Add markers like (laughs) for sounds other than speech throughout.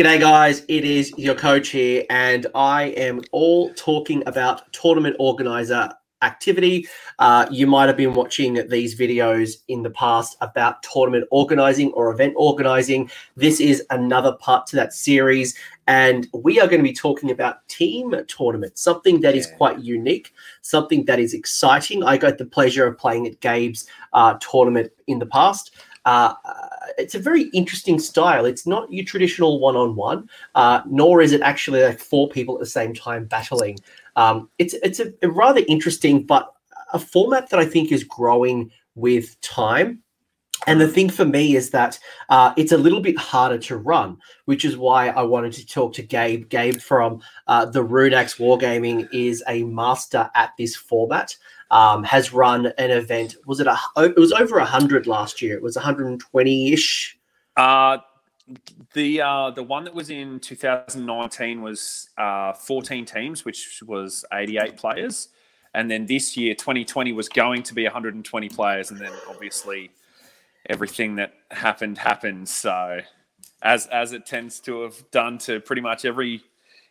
G'day, guys. It is your coach here, and I am all talking about tournament organizer activity. Uh, you might have been watching these videos in the past about tournament organizing or event organizing. This is another part to that series, and we are going to be talking about team tournaments, something that is quite unique, something that is exciting. I got the pleasure of playing at Gabe's uh, tournament in the past. Uh, it's a very interesting style. It's not your traditional one-on-one, uh, nor is it actually like four people at the same time battling. Um, it's it's a, a, rather interesting, but a format that I think is growing with time. And the thing for me is that uh, it's a little bit harder to run, which is why I wanted to talk to Gabe. Gabe from uh, the Rune Axe Wargaming is a master at this format um, has run an event. Was it a? It was over hundred last year. It was one hundred and twenty ish. Uh the uh, the one that was in 2019 was uh, 14 teams, which was 88 players, and then this year 2020 was going to be 120 players, and then obviously everything that happened happened. So as as it tends to have done to pretty much every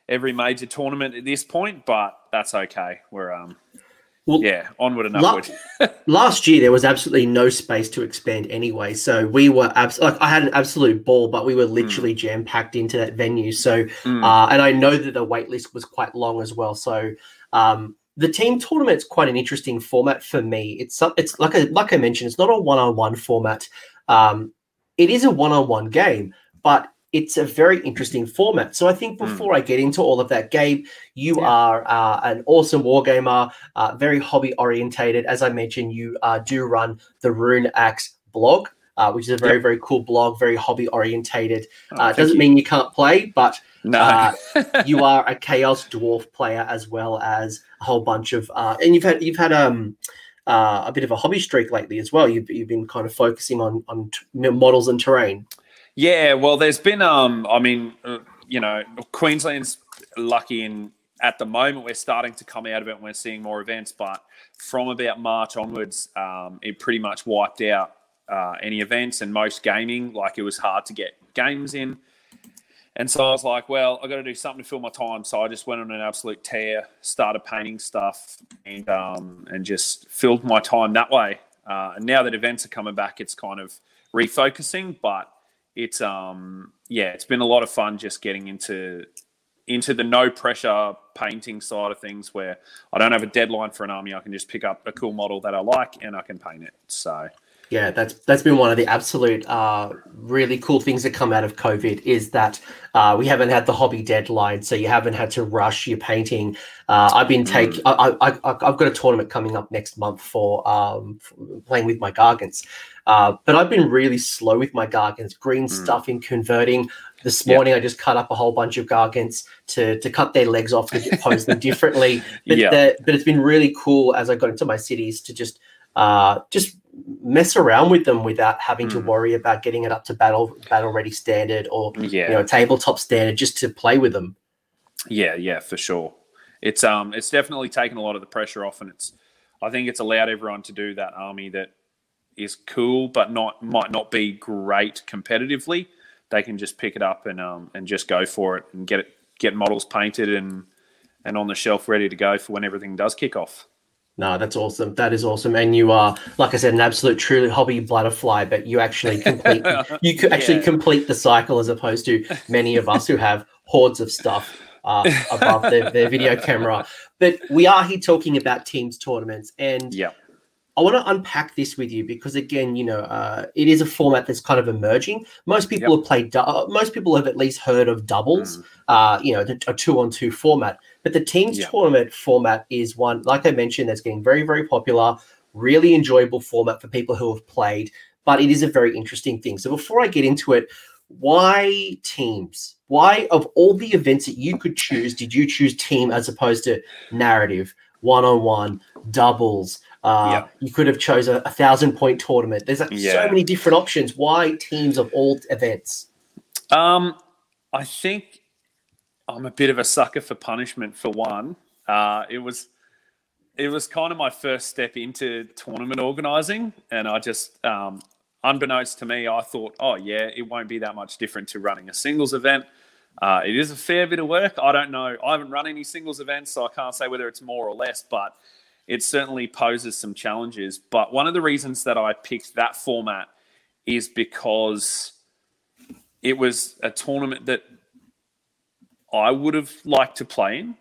every major tournament at this point, but that's okay. We're um well, yeah, onward and upward. (laughs) last year there was absolutely no space to expand anyway, so we were abs- like I had an absolute ball, but we were literally mm. jam packed into that venue. So, mm. uh, and I know that the wait list was quite long as well. So, um, the team tournament's quite an interesting format for me. It's it's like a, like I mentioned, it's not a one on one format. Um, it is a one on one game, but it's a very interesting format. So I think hmm. before mm. I get into all of that, Gabe, you yeah. are uh, an awesome wargamer, uh, very hobby orientated. As I mentioned, you uh, do run the Rune Axe blog, uh, which is a very yep. very cool blog, very hobby orientated. Oh, uh, doesn't you. mean you can't play, but no. Uh, (laughs) you are a Chaos Dwarf player as well as a whole bunch of, and you've had you've had um. a bit of a hobby streak lately as well. You've, you've been kind of focusing on on t- models and terrain. Yeah, well, there's been, um, I mean, uh, you know, Queensland's lucky in at the moment we're starting to come out of it and we're seeing more events, but from about March onwards, um, it pretty much wiped out uh, any events and most gaming. Like it was hard to get games in. And so I was like, well, I got to do something to fill my time. So I just went on an absolute tear, started painting stuff, and um, and just filled my time that way. Uh, and now that events are coming back, it's kind of refocusing. But it's um yeah, it's been a lot of fun just getting into into the no pressure painting side of things where I don't have a deadline for an army. I can just pick up a cool model that I like and I can paint it. So yeah, that's that's been one of the absolute uh, really cool things that come out of COVID is that uh, we haven't had the hobby deadline, so you haven't had to rush your painting. Uh, I've been take mm. I, I, I, have got a tournament coming up next month for, um, for playing with my Gargants, uh, but I've been really slow with my Gargants, green mm. stuff in converting. This morning, yep. I just cut up a whole bunch of Gargants to to cut their legs off to pose them (laughs) differently. But yep. but it's been really cool as I got into my cities to just uh, just mess around with them without having mm. to worry about getting it up to battle battle ready standard or yeah. you know tabletop standard just to play with them. Yeah, yeah, for sure. It's um it's definitely taken a lot of the pressure off and it's I think it's allowed everyone to do that army that is cool but not might not be great competitively. They can just pick it up and um and just go for it and get it get models painted and and on the shelf ready to go for when everything does kick off. No, that's awesome. That is awesome. And you are, like I said, an absolute truly hobby butterfly, but you actually (laughs) complete you could actually yeah. complete the cycle as opposed to many of us who have hordes of stuff uh, above their, their video camera. But we are here talking about teams tournaments. And yeah. I want to unpack this with you because, again, you know, uh, it is a format that's kind of emerging. Most people yep. have played, uh, most people have at least heard of doubles, mm. uh, you know, a two on two format. But the teams yep. tournament format is one, like I mentioned, that's getting very, very popular, really enjoyable format for people who have played. But it is a very interesting thing. So before I get into it, why teams? Why, of all the events that you could choose, did you choose team as opposed to narrative, one on one, doubles? Uh, yeah. You could have chose a, a, thousand point tournament. There's like yeah. so many different options. Why teams of all events? Um, I think I'm a bit of a sucker for punishment. For one, uh, it was it was kind of my first step into tournament organizing, and I just um, unbeknownst to me, I thought, oh yeah, it won't be that much different to running a singles event. Uh, it is a fair bit of work. I don't know. I haven't run any singles events, so I can't say whether it's more or less, but it certainly poses some challenges. But one of the reasons that I picked that format is because it was a tournament that I would have liked to play in.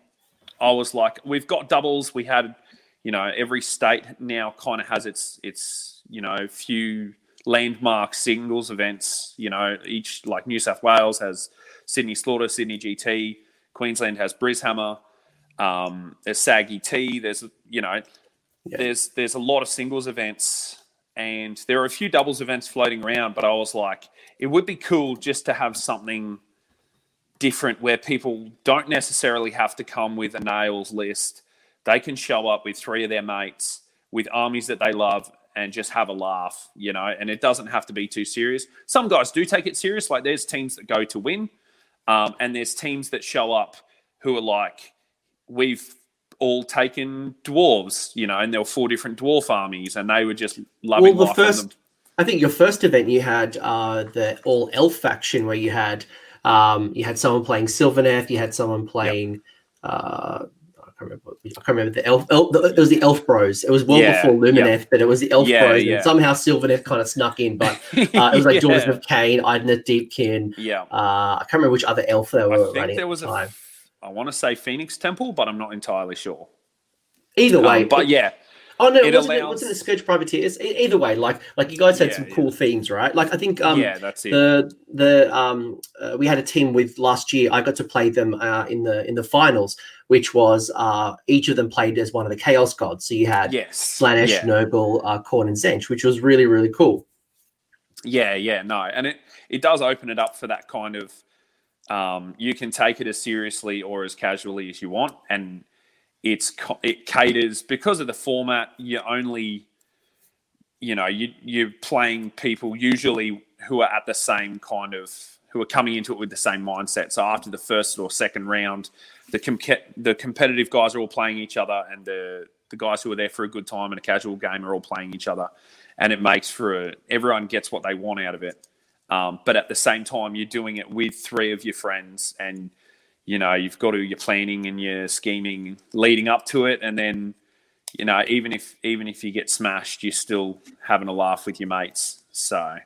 I was like, we've got doubles. We had, you know, every state now kind of has its its you know few landmark singles events. You know, each like New South Wales has Sydney Slaughter, Sydney GT. Queensland has Brishammer. Um, there's Saggy T. There's you know, yeah. there's there's a lot of singles events, and there are a few doubles events floating around. But I was like, it would be cool just to have something different where people don't necessarily have to come with a nails list. They can show up with three of their mates with armies that they love and just have a laugh, you know, and it doesn't have to be too serious. Some guys do take it serious. Like there's teams that go to win, um, and there's teams that show up who are like, we've all taken dwarves, you know, and there were four different dwarf armies, and they were just loving well, the first, I think your first event you had uh, the all elf faction where you had um, you had someone playing Sylvaneth, you had someone playing. Yep. Uh, I can't remember. I can't remember the elf. elf it was the Elf Bros. It was well yeah, before Lumineth, but it was the Elf yeah, Bros. Yeah. And somehow Sylvaneth kind of snuck in, but (laughs) uh, it was like yeah. Daughters of Khaine, Idoneth Deepkin. Yeah. Uh, I can't remember which other elf they were I think there was a. I want to say Phoenix Temple, but I'm not entirely sure. Either way, um, but yeah, Oh no, it wasn't, allows... it wasn't a Scourge Privateers. Either way, like like you guys had yeah, some cool yeah. themes, right? Like I think um yeah, that's it. the the um uh, we had a team with last year. I got to play them uh, in the in the finals, which was uh each of them played as one of the Chaos Gods. So you had yes, Slaanesh, yeah. Nurgle, uh, Khorne, and Tzeentch, which was really really cool. Yeah, yeah, no, and it it does open it up for that kind of. Um, you can take it as seriously or as casually as you want, and it's it caters because of the format. You only, you know, you you're playing people usually who are at the same kind of who are coming into it with the same mindset. So after the first or second round, the com- the competitive guys are all playing each other, and the the guys who are there for a good time and a casual game are all playing each other, and it makes for a, everyone gets what they want out of it. Um, but at the same time, you're doing it with three of your friends, and you know you've got to your planning and your scheming leading up to it and then you know even if even if you get smashed you're still having a laugh with your mates so.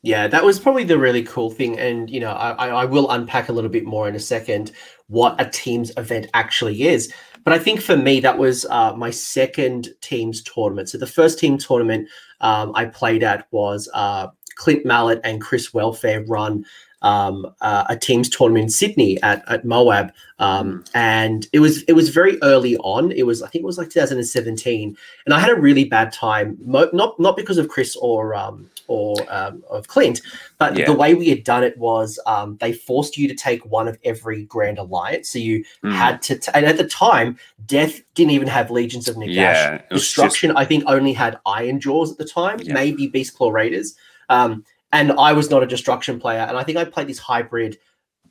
Yeah that was probably the really cool thing and you know i, I will unpack a little bit more in a second what a teams event actually is. But i think for me that was uh, my second teams tournament. So the first team tournament um, i played at was uh, clint mallet and chris welfare run um, uh, a teams tournament in Sydney at, at Moab, um, and it was it was very early on. It was I think it was like 2017, and I had a really bad time. Mo- not not because of Chris or um, or um, of Clint, but yeah. the way we had done it was um, they forced you to take one of every Grand Alliance. So you mm. had to, t- and at the time, Death didn't even have Legions of Nagash. Yeah, Destruction, just... I think, only had Iron Jaws at the time, yeah. maybe Beastclaw Raiders. Um, and I was not a destruction player. And I think I played this hybrid.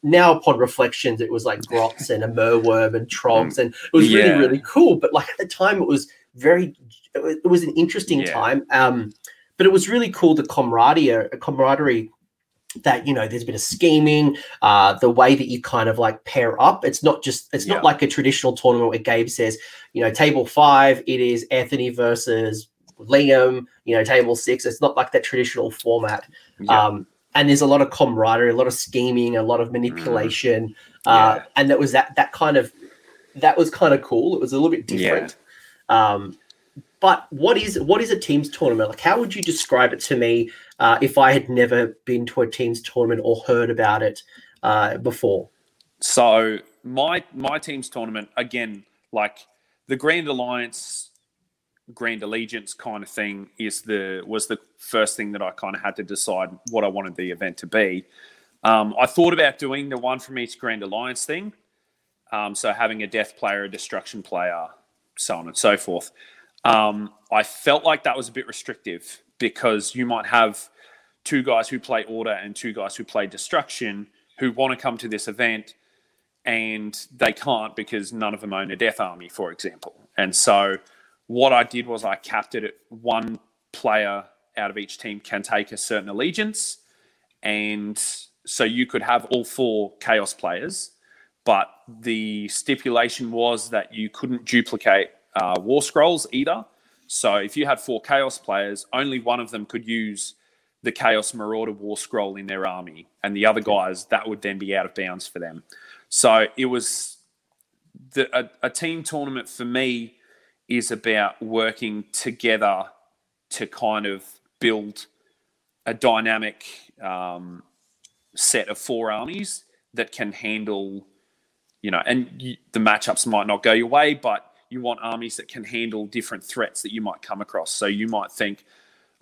Now, upon reflections, it was like Grots and a Merwyrm and Trogs, and it was yeah. really, really cool. But like at the time, it was very, it was an interesting yeah. time. Um, but it was really cool the camaraderie, camaraderie that you know there's been a scheming uh the way that you kind of like pair up it's not just it's yeah. not like a traditional tournament where gabe says you know table five it is anthony versus Liam, you know, table six. It's not like that traditional format. Yeah. Um, and there's a lot of camaraderie, a lot of scheming, a lot of manipulation. Mm. Uh, and that was that that kind of that was kind of cool. It was a little bit different. Yeah. Um, but what is what is a teams tournament? Like, how would you describe it to me uh, if I had never been to a teams tournament or heard about it uh, before? So my my teams tournament again, like the Grand Alliance grand allegiance kind of thing is the was the first thing that I kind of had to decide what I wanted the event to be. Um, I thought about doing the one from each Grand Alliance thing, um, so having a death player, a destruction player, so on and so forth. Um, I felt like that was a bit restrictive because you might have two guys who play order and two guys who play destruction who want to come to this event and they can't because none of them own a death army, for example. And so what I did was I capped it at one player out of each team can take a certain allegiance, and so you could have all four chaos players, but the stipulation was that you couldn't duplicate uh, war scrolls either. So if you had four chaos players, only one of them could use the chaos marauder war scroll in their army, and the other guys that would then be out of bounds for them. So it was the, a, a team tournament for me is about working together to kind of build a dynamic um, set of four armies that can handle, you know, and you, the matchups might not go your way, but you want armies that can handle different threats that you might come across. So you might think,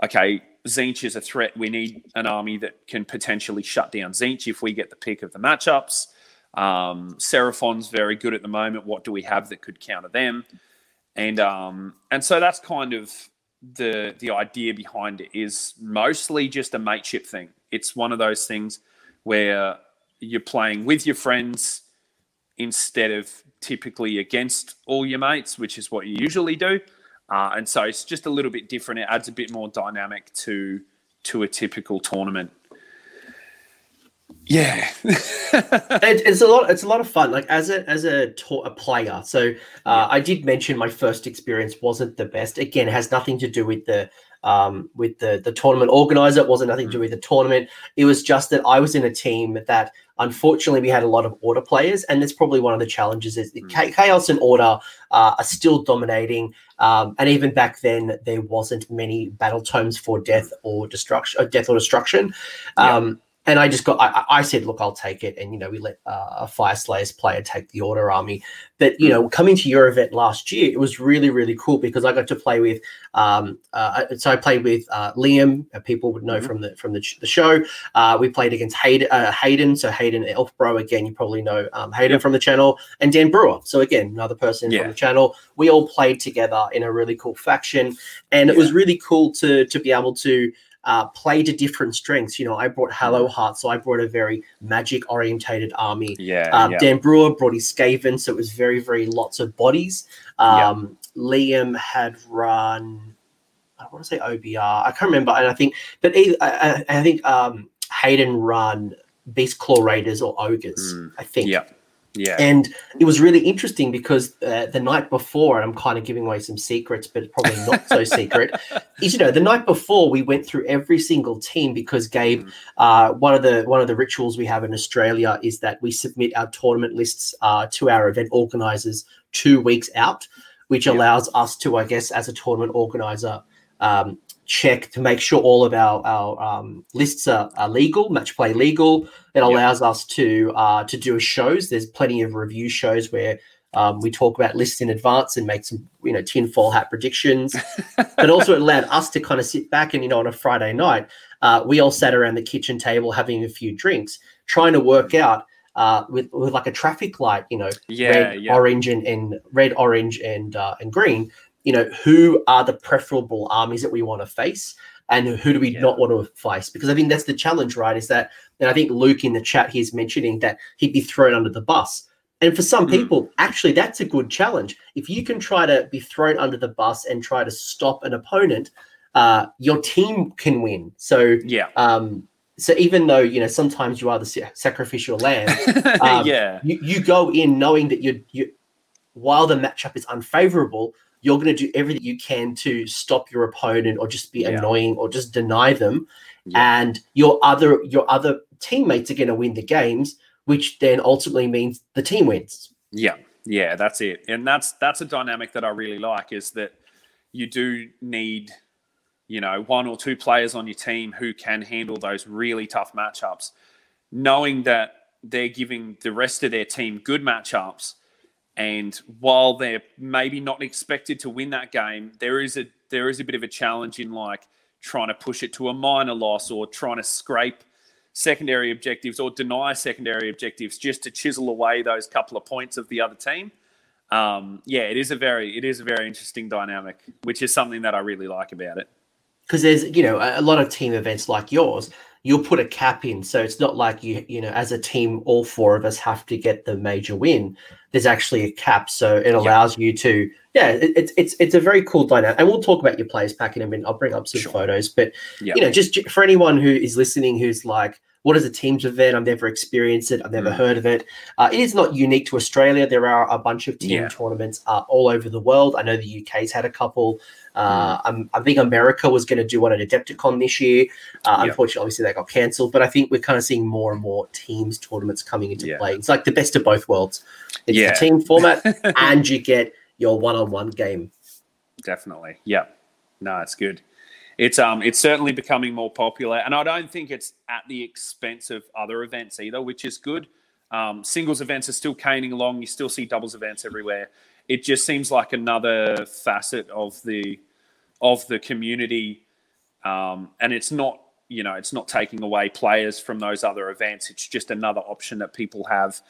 okay, Tzeentch is a threat. We need an army that can potentially shut down Tzeentch if we get the pick of the matchups. Um, Seraphon's very good at the moment. What do we have that could counter them? And um, and so that's kind of the the idea behind it is mostly just a mateship thing. It's one of those things where you're playing with your friends instead of typically against all your mates, which is what you usually do. Uh, and so it's just a little bit different. It adds a bit more dynamic to to a typical tournament. Yeah, (laughs) it, it's a lot. It's a lot of fun. Like as a as a, a player. So uh, yeah. I did mention my first experience wasn't the best. Again, it has nothing to do with the um, with the the tournament organizer. It wasn't nothing to do with the tournament. It was just that I was in a team that unfortunately we had a lot of order players, and that's probably one of the challenges. Is mm. chaos and order uh, are still dominating, um, and even back then there wasn't many battle tomes for death or destruction, or uh, death or destruction. Um, and I just got, I, I, said, look, I'll take it. And, you know, we let uh, a Fyreslayers player take the Order Army. But, you know, coming to your event last year, it was really, really cool because I got to play with, um, uh, so I played with uh, Liam, uh, people would know mm-hmm. from the from the, the show. Uh, we played against Hayden, uh, Hayden so Hayden Elfbro, again, you probably know um, Hayden yep. from the channel, and Dan Brewer. So, again, another person yeah. from the channel. We all played together in a really cool faction. And it was really cool to to be able to, uh, play to different strengths. You know, I brought Hello mm-hmm. Heart, so I brought a very magic orientated army. Yeah, uh, yeah. Dan Brewer brought his Skaven, so it was very, very lots of bodies. Um, yeah. Liam had run, I want to say OBR, I can't remember, and I think, but I, I, I think um, Hayden run Beast Claw Raiders or Ogres. Mm. I think. Yeah. Yeah. And it was really interesting because uh, the night before, and I'm kind of giving away some secrets, but probably not so (laughs) secret, is you know the night before we went through every single team because Gabe, mm. uh, one of the one of the rituals we have in Australia is that we submit our tournament lists uh, to our event organizers two weeks out, which yeah. allows us to, I guess, as a tournament organizer, um, check to make sure all of our, our um, lists are, are, legal, match play legal. It allows yep. us to uh, to do shows. There's plenty of review shows where um, we talk about lists in advance and make some you know tinfoil hat predictions. (laughs) but also it allowed us to kind of sit back and you know on a Friday night, uh, we all sat around the kitchen table having a few drinks, trying to work out. Uh, with, with like a traffic light, you know, yeah, red, yeah. orange, and, and red, orange, and uh, and green you know, who are the preferable armies that we want to face and who do we yeah. not want to face? Because I think that's the challenge, right? Is that, and I think Luke in the chat he's mentioning that he'd be thrown under the bus. And for some mm. people, actually, that's a good challenge. If you can try to be thrown under the bus and try to stop an opponent, uh, your team can win. So, yeah. Um, so even though you know sometimes you are the sacrificial lamb, (laughs) um, yeah, you, you go in knowing that you you while the matchup is unfavorable, you're going to do everything you can to stop your opponent or just be yeah. annoying or just deny them. Yeah. and your other your other teammates are going to win the games which then ultimately means the team wins. Yeah. Yeah that's it. And that's that's a dynamic that i really like is that you do need you know one or two players on your team who can handle those really tough matchups. Knowing that they're giving the rest of their team good matchups and while they're maybe not expected to win that game, there is a there is a bit of a challenge in like trying to push it to a minor loss or trying to scrape secondary objectives or deny secondary objectives just to chisel away those couple of points of the other team. Um, yeah, it is a very it is a very interesting dynamic, which is something that I really like about it. Because there's you know a lot of team events like yours you'll put a cap in. So it's not like you, you know, as a team, all four of us have to get the major win. There's actually a cap, so it allows you to, yeah, it, it's it's it's a very cool dynamic. And we'll talk about your players pack in a minute. I'll bring up some sure. photos, but yeah. you know, just for anyone who is listening, who's like, what is a teams event? I've never experienced it. I've never Mm. heard of it. Uh, it is not unique to Australia. There are a bunch of team Yeah. tournaments uh, all over the world. I know the UK's had a couple. Mm. Uh, um, I think America was going to do one at Adepticon this year. Uh, Yeah. Unfortunately, obviously that got cancelled. But I think we're kind of seeing more and more teams tournaments coming into Yeah. play. It's like the best of both worlds. It's Yeah. the team format, (laughs) and you get your one-on-one game. definitely. Yeah. No, it's good. It's um it's certainly becoming more popular, and I don't think it's at the expense of other events either, which is good. Um, singles events are still caning along. You still see doubles events everywhere. It just seems like another facet of the of the community, um, and it's not you know it's not taking away players from those other events. It's just another option that people have.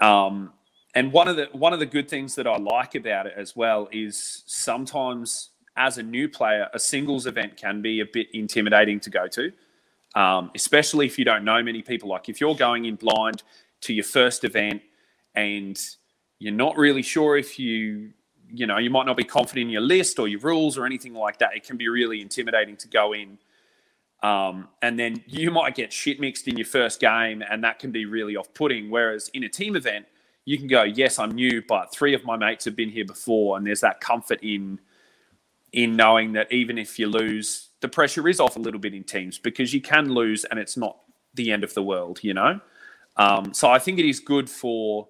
Um, and one of the one of the good things that I like about it as well is sometimes as a new player, a singles event can be a bit intimidating to go to, um, especially if you don't know many people. Like if you're going in blind to your first event and you're not really sure if you you know you might not be confident in your list or your rules or anything like that. It can be really intimidating to go in. Um, and then you might get shit mixed in your first game, and that can be really off putting. Whereas in a team event, you can go, Yes, I'm new, but three of my mates have been here before. And there's that comfort in in knowing that even if you lose, the pressure is off a little bit in teams because you can lose and it's not the end of the world, you know? Um, so I think it is good for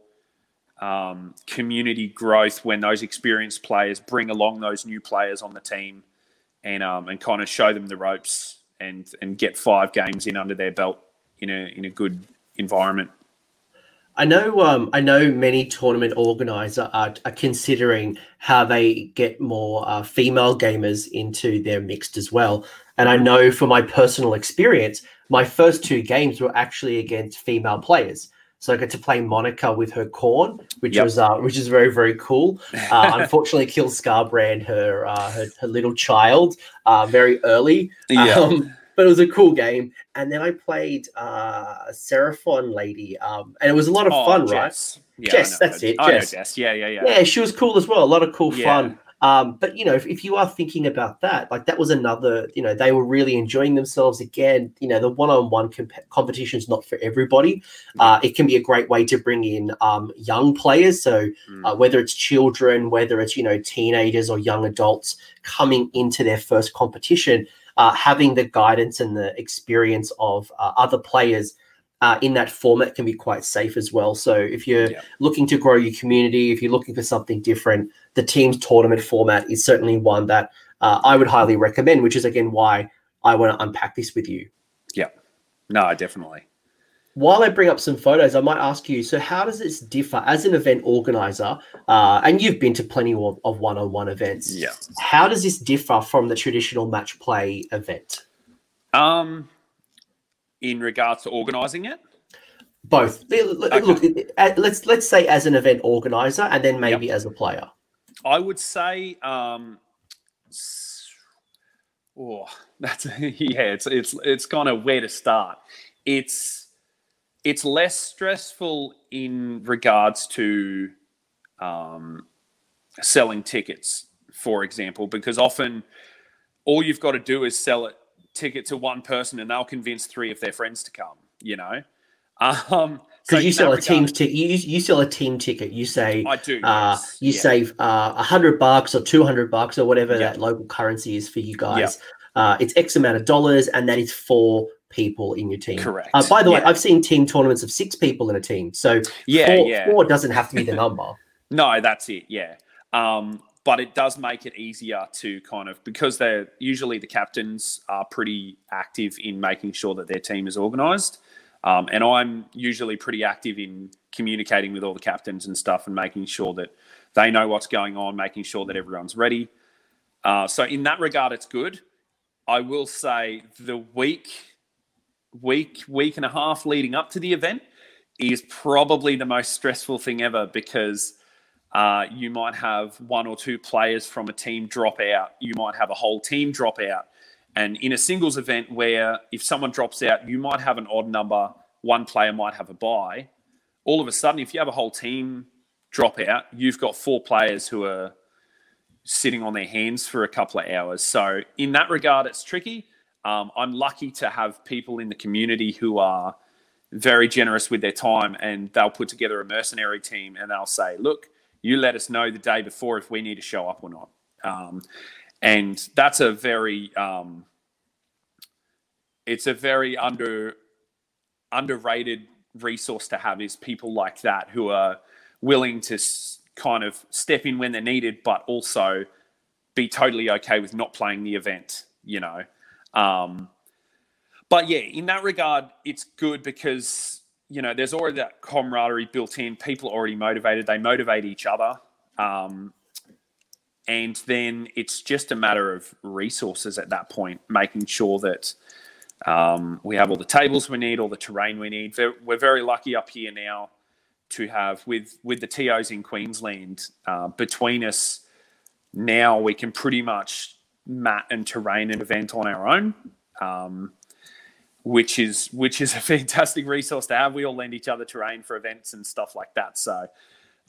um, community growth when those experienced players bring along those new players on the team and um, and kind of show them the ropes and and get five games in under their belt in a in a good environment. I know. Um, I know many tournament organizer are, are considering how they get more uh, female gamers into their mixed as well. And I know from my personal experience, my first two games were actually against female players. So I got to play Monica with her Khorne, which Yep. was uh, which is very very cool. Uh, (laughs) unfortunately, killed Scarbrand her, uh, her her little child uh, very early. Um, but it was a cool game. And then I played uh, a Seraphon lady, um, and it was a lot of Oh, fun, right? Jess. Yeah, Jess, that's it, I Jess. Jess. Yeah, yeah, yeah. Yeah, she was cool as well. A lot of cool Yeah. fun. Um, but you know, if, if you are thinking about that, like that was another, you know, they were really enjoying themselves again. You know, the one-on-one comp- competition is not for everybody. Uh, it can be a great way to bring in um, young players. So Mm. uh, whether it's children, whether it's you know teenagers or young adults coming into their first competition, uh, having the guidance and the experience of uh, other players uh, in that format can be quite safe as well. So if you're Yeah. looking to grow your community, if you're looking for something different, the teams tournament format is certainly one that uh, I would highly recommend. Which is again why I want to unpack this with you. Yeah, no, definitely. While I bring up some photos, I might ask you. So, how does this differ as an event organizer? Uh, and you've been to plenty of, of one-on-one events. Yeah. How does this differ from the traditional match play event? Um, in regards to organising it, Both. Look, look, let's let's say as an event organizer, and then maybe as a player. I would say, um, oh, (laughs) that's (laughs) yeah, it's it's it's kind of where to start. It's it's less stressful in regards to um, selling tickets, for example, because often all you've got to do is sell a ticket to one person, and they'll convince three of their friends to come. You know, um, (laughs) so Because you sell a team ticket, you, you sell a team ticket. You say I do. uh, yes, you yeah. save uh, a hundred bucks or two hundred bucks or whatever Yeah. that local currency is for you guys. Uh, it's X amount of dollars, and that is for people in your team. Correct. Uh, by the way, I've seen team tournaments of six people in a team, so yeah, four, yeah. four doesn't have to be the number. (laughs) No, that's it. Yeah. Um, but it does make it easier to kind of because they're usually the captains are pretty active in making sure that their team is organised. Um, and I'm usually pretty active in communicating with all the captains and stuff and making sure that they know what's going on, making sure that everyone's ready. Uh, so in that regard, it's good. I will say the week, week, week and a half leading up to the event is probably the most stressful thing ever because uh, you might have one or two players from a team drop out. You might have a whole team drop out. And in a singles event where if someone drops out, you might have an odd number, one player might have a bye. All of a sudden, if you have a whole team drop out, you've got four players who are sitting on their hands for a couple of hours. So in that regard, it's tricky. Um, I'm lucky to have people in the community who are very generous with their time and they'll put together a mercenary team and they'll say, look, you let us know the day before if we need to show up or not. Um, and that's a very, um, it's a very under underrated resource to have is people like that who are willing to kind of step in when they're needed, but also be totally okay with not playing the event, you know. Um, but yeah, in that regard, it's good because you know there's already that camaraderie built in. People are already motivated; they motivate each other, um, and then it's just a matter of resources at that point, making sure that um, we have all the tables we need, all the terrain we need. We're very lucky up here now to have with with the TOs in Queensland uh, between us. Now we can pretty much mat and terrain an event on our own. Um, which is which is a (laughs) fantastic resource to have. We all lend each other terrain for events and stuff like that. So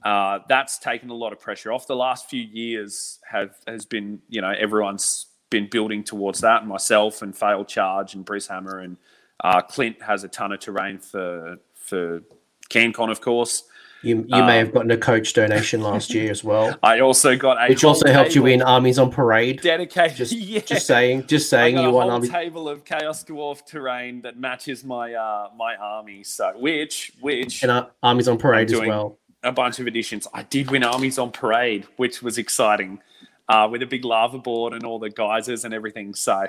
uh, that's taken a lot of pressure off. The last few years have has been you know everyone's been building towards that. Myself and Fail Charge and Brishammer and uh, Clint has a ton of terrain for for CanCon, of course. You, you um, may have gotten a coach donation last year as well. (laughs) I also got a which also helped you win armies on parade. Dedicated, just, (laughs) yeah. just saying, just saying, you won army table of Chaos Dwarf terrain that matches my uh my army. So which which and uh, armies on parade as well. A bunch of editions. I did win armies on parade, which was exciting, uh, with a big lava board and all the geysers and everything. So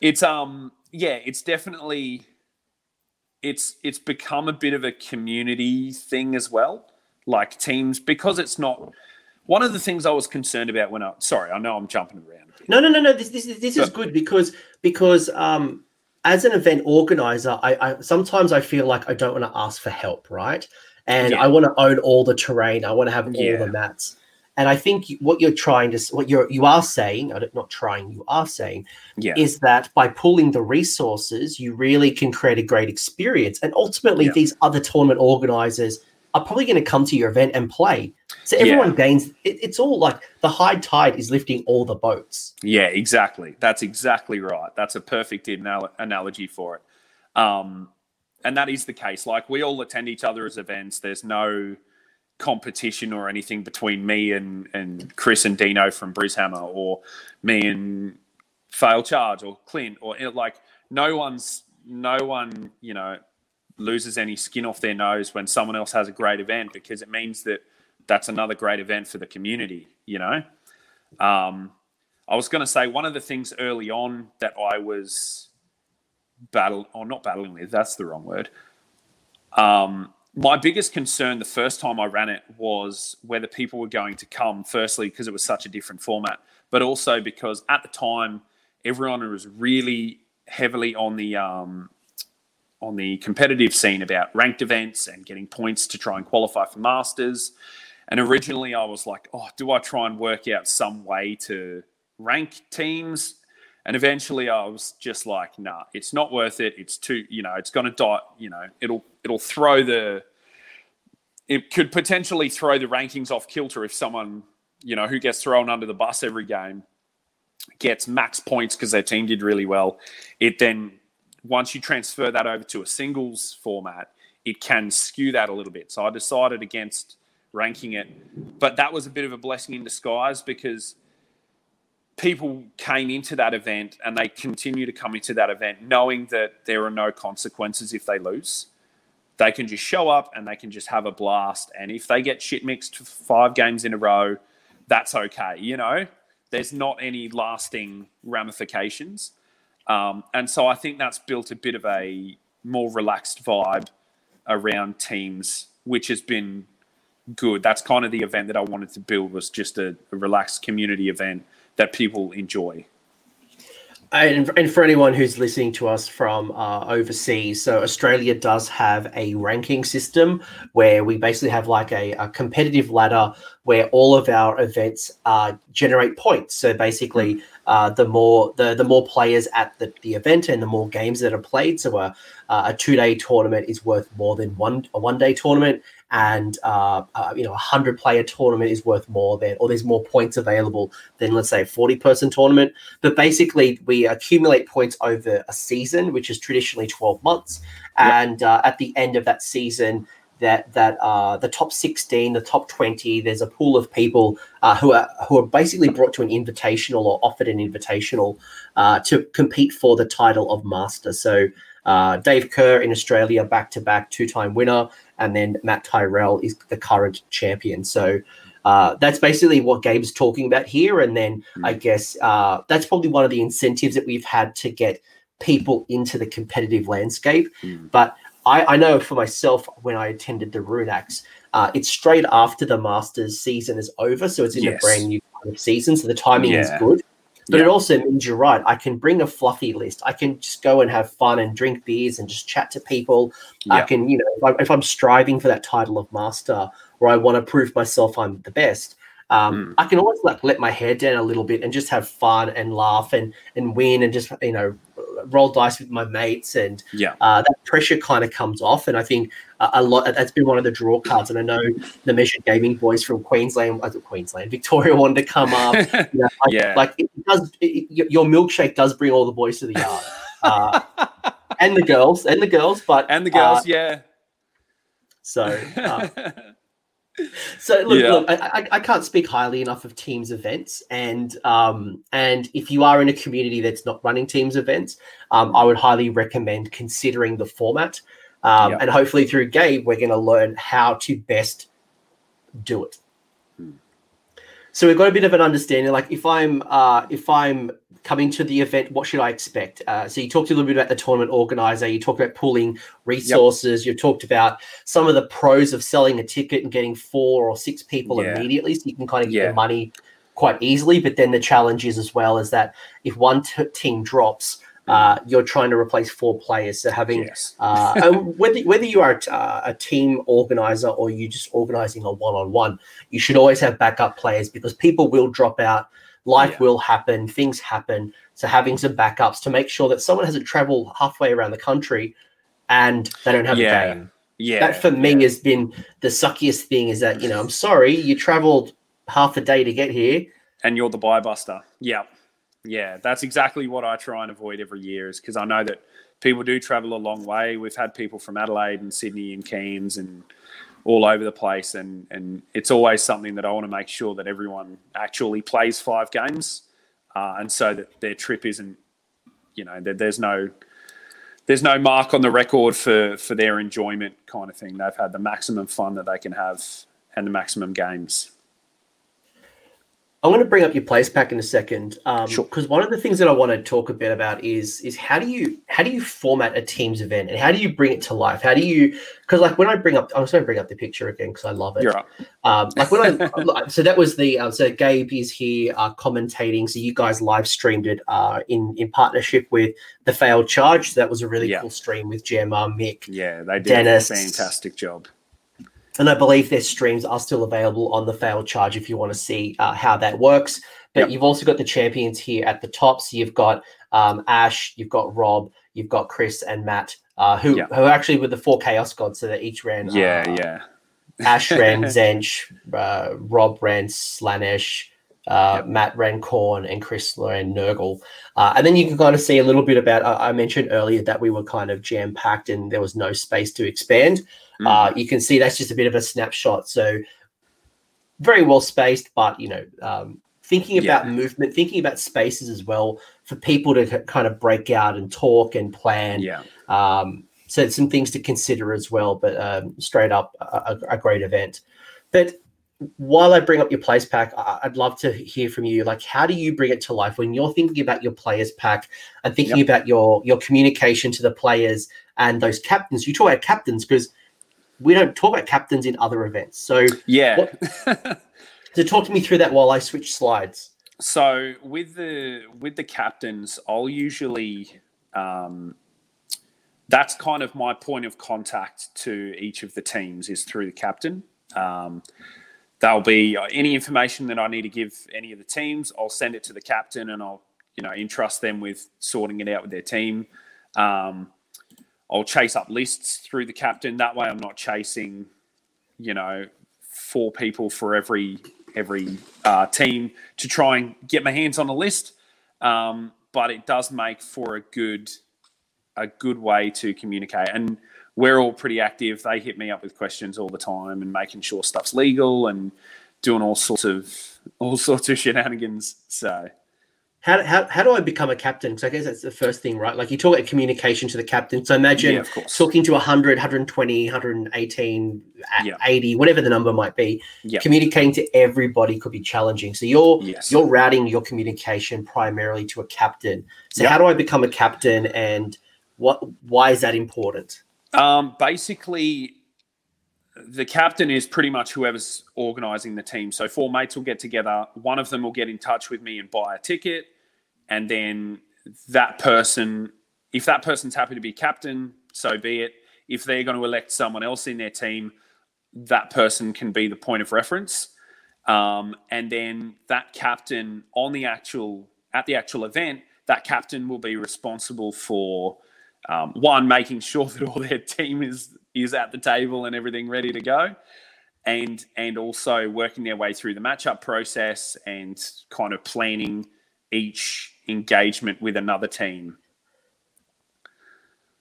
it's um yeah, it's definitely it's it's become a bit of a community thing as well. Like teams because it's not one of the things I was concerned about when I sorry, I know I'm jumping around. No, no, no, no. This this, this is good because because um as an event organizer, I, I sometimes I feel like I don't want to ask for help, right? And yeah. I want to own all the terrain. I want to have all yeah. the mats. And I think what you're trying to, what you're, you are saying, not trying, you are saying, yeah. is that by pooling the resources, you really can create a great experience. And ultimately, yeah. these other tournament organizers are probably going to come to your event and play. So everyone yeah. gains. It, it's all like the high tide is lifting all the boats. Yeah, exactly. That's exactly right. That's a perfect anal- analogy for it. Um, and that is the case. Like we all attend each other's events. There's no competition or anything between me and, and Chris and Dino from Hammer or me and Fail Charge or Clint or like no one's no one you know loses any skin off their nose when someone else has a great event because it means that that's another great event for the community you know? Um, I was going to say one of the things early on that I was battle or not battling with that's the wrong word. Um, my biggest concern the first time I ran it was whether people were going to come, firstly, because it was such a different format, but also because at the time, everyone was really heavily on the um, on the competitive scene about ranked events and getting points to try and qualify for masters. And originally, I was like, "Oh, do I try and work out some way to rank teams?" And eventually, I was just like, "Nah, it's not worth it. It's too, you know, it's going to die. You know, it'll it'll throw the it could potentially throw the rankings off kilter if someone you know who gets thrown under the bus every game gets max points because their team did really well it then once you transfer that over to a singles format it can skew that a little bit so i decided against ranking it but that was a bit of a blessing in disguise because people came into that event and they continue to come into that event knowing that there are no consequences if they lose they can just show up and they can just have a blast. And if they get shit mixed five games in a row, that's okay. You know, there's not any lasting ramifications. Um, and so I think that's built a bit of a more relaxed vibe around teams, which has been good. That's kind of the event that I wanted to build was just a, a relaxed community event that people enjoy and, and for anyone who's listening to us from uh, overseas, so Australia does have a ranking system where we basically have like a, a competitive ladder where all of our events uh, generate points. So basically, uh, the more the the more players at the, the event and the more games that are played. So a, uh, a two-day tournament is worth more than one a one-day tournament, and uh, uh, you know a hundred-player tournament is worth more than, or there's more points available than let's say a forty-person tournament. But basically, we accumulate points over a season, which is traditionally twelve months, yep. and uh, at the end of that season that that uh, the top 16, the top 20, there's a pool of people uh, who are who are basically brought to an invitational or offered an invitational uh, to compete for the title of master. So uh, Dave Kerr in Australia, back to back two time winner, and then Matt Tyrell is the current champion. So. Uh, that's basically what Gabe's talking about here, and then mm. I guess uh, that's probably one of the incentives that we've had to get people into the competitive landscape. Mm. But I, I know for myself when I attended the Rune Axe, uh, it's straight after the Masters season is over, so it's in yes. a brand new kind of season, so the timing yeah. is good. But yeah. it also means you're right. I can bring a fluffy list. I can just go and have fun and drink beers and just chat to people. Yeah. I can, you know, if, I, if I'm striving for that title of master or I want to prove myself I'm the best, um, mm. I can always like let my hair down a little bit and just have fun and laugh and and win and just you know roll dice with my mates and yeah uh, that pressure kind of comes off and I think a, a lot that's been one of the draw cards. And I know the measured gaming boys from Queensland Queensland? Victoria wanted to come up. (laughs) You know, like, yeah. like it does it, your milkshake does bring all the boys to the yard. Uh, and the girls and the girls but and the girls uh, yeah. so uh, (laughs) so look, yeah. look I, I, I, can't speak highly enough of teams events. And um and if you are in a community that's not running teams events um i would highly recommend considering the format um yeah. and hopefully through gabe we're going to learn how to best do it hmm. so we've got a bit of an understanding like if i'm uh if i'm coming to the event, what should I expect? Uh, so you talked a little bit about the tournament organizer. You talked about pooling resources. Yep. You talked about some of the pros of selling a ticket and getting four or six people yeah. immediately, so you can kind of get yeah. the money quite easily. But then the challenge is as well is that if one t- team drops, uh, you're trying to replace four players. So having yes. uh, (laughs) whether whether you are a, uh, a team organizer or you're just organizing a one on one, you should always have backup players because people will drop out life yeah. will happen, things happen. So having some backups to make sure that someone hasn't traveled halfway around the country and they don't have yeah. a game. Yeah. That for me yeah. has been the suckiest thing is that, you know, I'm sorry, you traveled half a day to get here. And you're the bye buster. Yeah. Yeah. That's exactly what I try and avoid every year is because I know that people do travel a long way. We've had people from Adelaide and Sydney and Cairns and all over the place, and and it's always something that I want to make sure that everyone actually plays five games, uh, and so that their trip isn't, you know, that there's no there's no mark on the record for for their enjoyment kind of thing. They've had the maximum fun that they can have and the maximum games. I'm going to bring up your place pack in a second, um, sure. Because one of the things that I want to talk a bit about is is how do you how do you format a team's event and how do you bring it to life? How do you because like when I bring up I'm just going to bring up the picture again because I love it. You're right. Um, like when I (laughs) so that was the uh, so Gabe is here uh, commentating. So you guys live streamed it uh, in in partnership with the Failed Charge. So that was a really yeah. cool stream with Gemma, Mick, yeah, they did Dennis. a fantastic job and I believe their streams are still available on the Failed Charge if you want to see uh, how that works. But yep. you've also got the champions here at the top. So you've got um, Ash, you've got Rob, you've got Chris and Matt, uh, who yep. who actually with the four Chaos Gods. So they each ran. Yeah, uh, yeah. Ash ran (laughs) Tzeentch, uh, Rob ran Slaanesh. Uh, yep. Matt and Chris ran Nurgle. Uh, and then you can kind of see a little bit about, I mentioned earlier that we were kind of jam packed and there was no space to expand. Mm. Uh, you can see that's just a bit of a snapshot. So very well spaced, but you know, um, thinking about yeah. movement, thinking about spaces as well for people to kind of break out and talk and plan. Yeah. Um, so some things to consider as well, but um, straight up a, a, great event. But while I bring up your place pack, I'd love to hear from you. Like, how do you bring it to life when you're thinking about your players pack and thinking yep. about your your communication to the players and those captains? You talk about captains because we don't talk about captains in other events. So yeah. What, (laughs) so talk to me through that while I switch slides. So with the with the captains, I'll usually um, that's kind of my point of contact to each of the teams is through the captain. Um, there'll be uh, any information that I need to give any of the teams. I'll send it to the captain, and I'll you know entrust them with sorting it out with their team. Um, I'll chase up lists through the captain. That way, I'm not chasing, you know, four people for every every uh, team to try and get my hands on a list. Um, but it does make for a good a good way to communicate. And we're all pretty active. They hit me up with questions all the time and making sure stuff's legal and doing all sorts of all sorts of shenanigans. So how, how, how do I become a captain? Because I guess that's the first thing, right? Like you talk about communication to the captain. So imagine Yeah, talking to 100, 120, 118, Yeah. 80, whatever the number might be. Yeah. Communicating to everybody could be challenging. So you're Yes. you're routing your communication primarily to a captain. So Yeah. how do I become a captain and what why is that important? Um, basically, the captain is pretty much whoever's organising the team. So four mates will get together. One of them will get in touch with me and buy a ticket, and then that person, if that person's happy to be captain, so be it. If they're going to elect someone else in their team, that person can be the point of reference. Um, and then that captain on the actual at the actual event, that captain will be responsible for um, one making sure that all their team is is at the table and everything ready to go, and and also working their way through the matchup process and kind of planning each engagement with another team.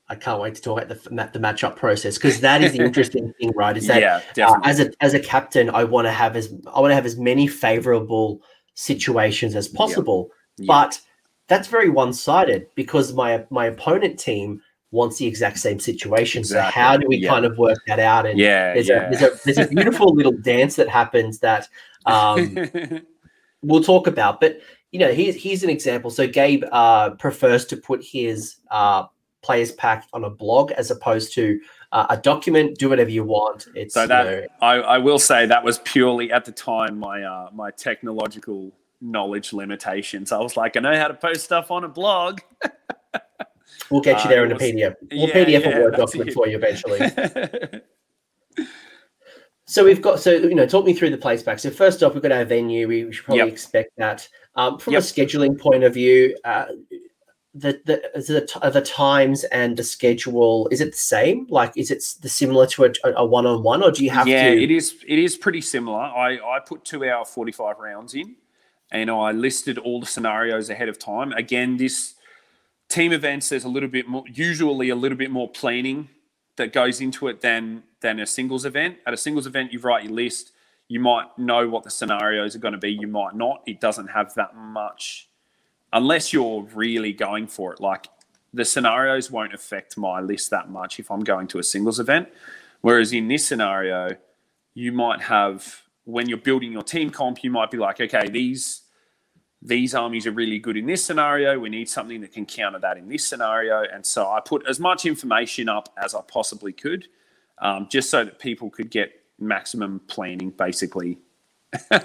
I can't wait to talk about the the matchup process because that is the (laughs) interesting thing, right? Is that yeah, uh, as a as a captain, I want to have as I want to have as many favorable situations as possible. But that's very one sided because my my opponent team wants the exact same situation. Exactly, So how do we yeah. kind of work that out? And yeah, there's, yeah. a, there's a there's a beautiful (laughs) little dance that happens that um, (laughs) we'll talk about. But you know, here's here's an example. So Gabe uh, prefers to put his uh, players pack on a blog as opposed to uh, a document. Do whatever you want. It's So you that- know, I, I will say that was purely at the time my uh, my technological knowledge limitations. I was like, I know how to post stuff on a blog. (laughs) we'll get you uh, there it in a PDF. We'll Yeah, PDF yeah, a Word document it. for you eventually. (laughs) So we've got so you know talk me through the place back. So first off, we've got our venue. We should probably Yep. expect that. Um, from Yep. a scheduling point of view, uh, the the the, the times and the schedule is it the same? Like, is it the similar to a, a one-on-one, or do you have yeah, to? it is. It is pretty similar. I, I put two hour forty five rounds in, and I listed all the scenarios ahead of time. Again, this team events there's a little bit more, usually a little bit more planning that goes into it than than a singles event. At a singles event, you write your list. You might know what the scenarios are going to be. You might not. It doesn't have that much, unless you're really going for it. Like the scenarios won't affect my list that much if I'm going to a singles event. Whereas in this scenario, you might have when you're building your team comp, you might be like, okay, these these armies are really good in this scenario. We need something that can counter that in this scenario. And so I put as much information up as I possibly could, um, just so that people could get maximum planning, basically. (laughs)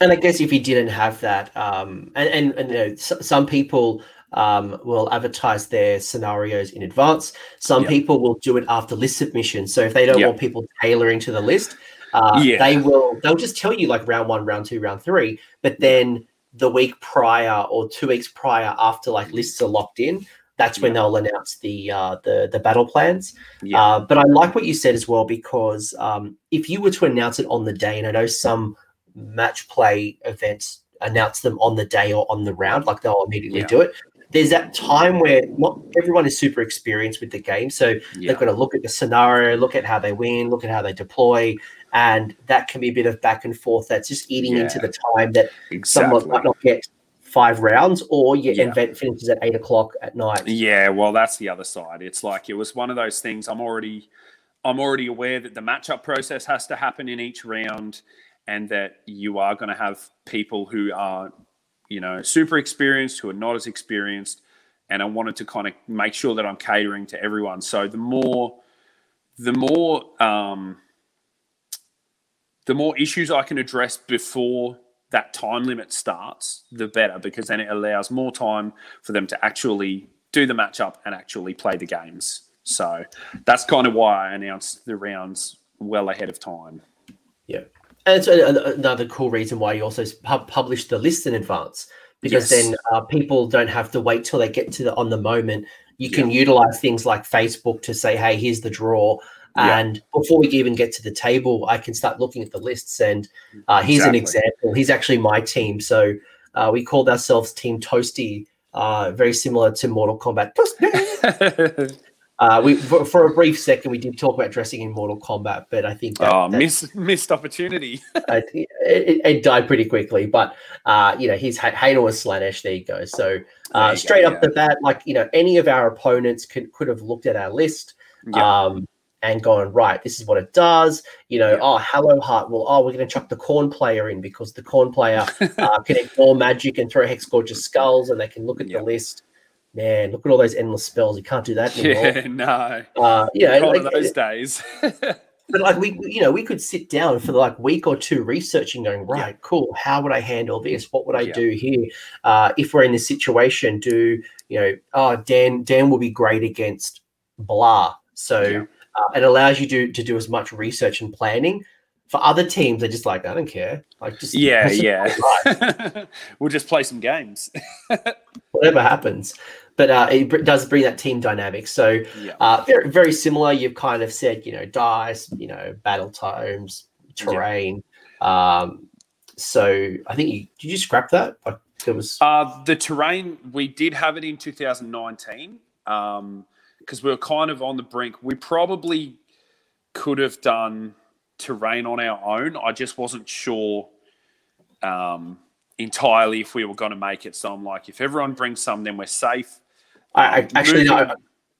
And I guess if you didn't have that, um, and and, and you know, s- some people um, will advertise their scenarios in advance. Some Yep. people will do it after list submission. So if they don't Yep. want people tailoring to the list, uh, Yeah. they will. They'll just tell you like round one, round two, round three. But then the week prior or two weeks prior, after like lists are locked in, that's when Yeah. they'll announce the uh, the the battle plans. Yeah. Uh, but I like what you said as well because um, if you were to announce it on the day, and I know some match play events announce them on the day or on the round, like they'll immediately Yeah. do it. There's that time where not everyone is super experienced with the game, so yeah. they've got to look at the scenario, look at how they win, look at how they deploy, and that can be a bit of back and forth. That's just eating into the time that someone might not get five rounds, or your Yeah. event finishes at eight o'clock at night. Yeah, well, that's the other side. It's like it was one of those things. I'm already, I'm already aware that the matchup process has to happen in each round, and that you are going to have people who are, you know, super experienced who are not as experienced, and I wanted to kind of make sure that I'm catering to everyone. So the more, the more, um, the more issues I can address before that time limit starts, the better, because then it allows more time for them to actually do the matchup and actually play the games. So that's kind of why I announced the rounds well ahead of time. Yeah. And it's another cool reason why you also pub- publish the list in advance because Yes. then uh, people don't have to wait till they get to the on the moment. you can utilize things like Facebook to say, hey, here's the draw. Yeah. And before we even get to the table, I can start looking at the lists. And uh, here's an example. He's actually my team. So uh, we called ourselves Team Toasty, uh, very similar to Mortal Kombat. (laughs) Uh, we for, for a brief second we did talk about dressing in Mortal Kombat, but I think that, oh, that- missed missed opportunity. (laughs) it, it, it died pretty quickly. But uh, you know, his Ha- Hayden was Slaanesh. There you go. So uh, you go, straight up yeah. the bat, like you know, any of our opponents could could have looked at our list Yeah. um, and going right. This is what it does. You know, Yeah. oh, Hallowheart. Well, oh, we're going to chuck the Khorne player in because the Khorne player (laughs) uh, can ignore magic and throw Hexgorger Skulls, and they can look at Yeah. the list. Man, look at all those endless spells. You can't do that anymore. yeah, (laughs) no. Uh, you know, like, are those days. (laughs) but like we, you know, we could sit down for like week or two researching, going right, cool. How would I handle this? What would I Yeah. do here? Uh, if we're in this situation, do you know? Oh, Dan, Dan will be great against blah. So Yeah. uh, it allows you to to do as much research and planning. For other teams, they're just like, I don't care. Like just yeah, (laughs) yeah. (laughs) we'll just play some games. (laughs) whatever happens. But uh, it does bring that team dynamic. So yeah. Uh, very, very similar. You've kind of said, you know, dice, you know, battle times, terrain. Um, so I think you did you scrap that? Like there was Uh, the terrain, we did have it in 2019 because we were kind of on the brink. We probably could have done terrain on our own. I just wasn't sure um, entirely if we were going to make it. So I'm like, if everyone brings some, then we're safe. I, I Um, actually no, moving-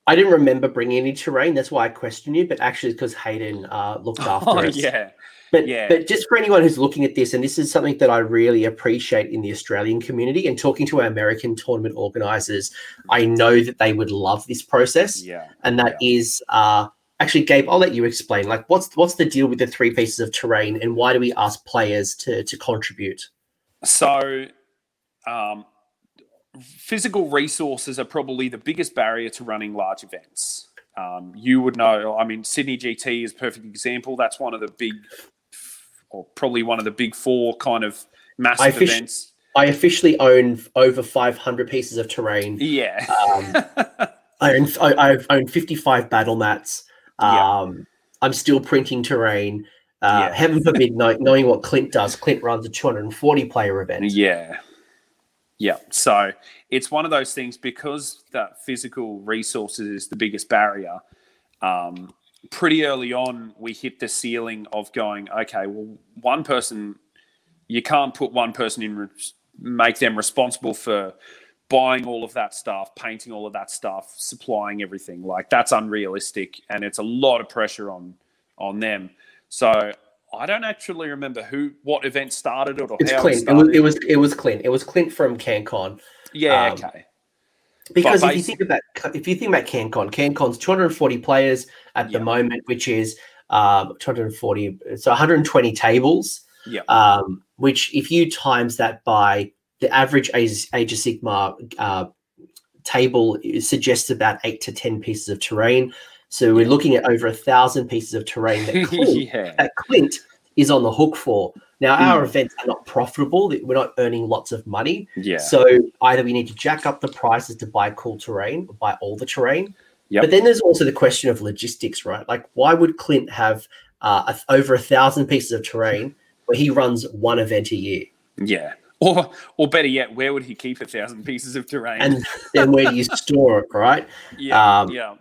I didn't remember bringing any terrain. That's why I questioned you. But actually, because Hayden uh, looked (laughs) after Oh, us. yeah. But, Yeah. but just for anyone who's looking at this, and this is something that I really appreciate in the Australian community and talking to our American tournament organizers, I know that they would love this process. Yeah. and that is uh actually gabe i'll let you explain like what's what's the deal with the three pieces of terrain and why do we ask players to to contribute So, um, physical resources are probably the biggest barrier to running large events. Um, you would know, I mean, Sydney GT is a perfect example. That's one of the big, or probably one of the big four kind of massive I fish- events. i officially own over 500 pieces of terrain Yeah. um, (laughs) I own, I, i've owned 55 battle mats Yeah. um i'm still printing terrain uh, Yeah. heaven forbid knowing what clint does clint runs a 240 player event Yeah. Yeah. So it's one of those things because that physical resources is the biggest barrier. Um, pretty early on, we hit the ceiling of going, okay, well, one person, you can't put one person in, re- make them responsible for buying all of that stuff, painting all of that stuff, supplying everything. Like that's unrealistic, and it's a lot of pressure on on them. So I don't actually remember who, what event started it or it's how clint it it was, started. it was it was clint it was clint from cancon Yeah, Um, okay. Because if you think about if you think about CanCon, CanCon's 240 players at the moment, which is um, 240, so 120 tables. Yeah. Um, which, if you times that by the average Age, Age of Sigmar uh, table, suggests about eight to 10 pieces of terrain. So we're looking at over a thousand pieces of terrain that (laughs) Clint, yeah. that Clint is on the hook for. Now, our Mm. events are not profitable; we're not earning lots of money. Yeah. So either we need to jack up the prices to buy cool terrain or buy all the terrain. Yep. But then there's also the question of logistics, right? Like, why would Clint have uh, a, over a thousand pieces of terrain where he runs one event a year? Yeah. Or or better yet, where would he keep a thousand pieces of terrain? And then where do you (laughs) store it, right? yeah. um, yeah.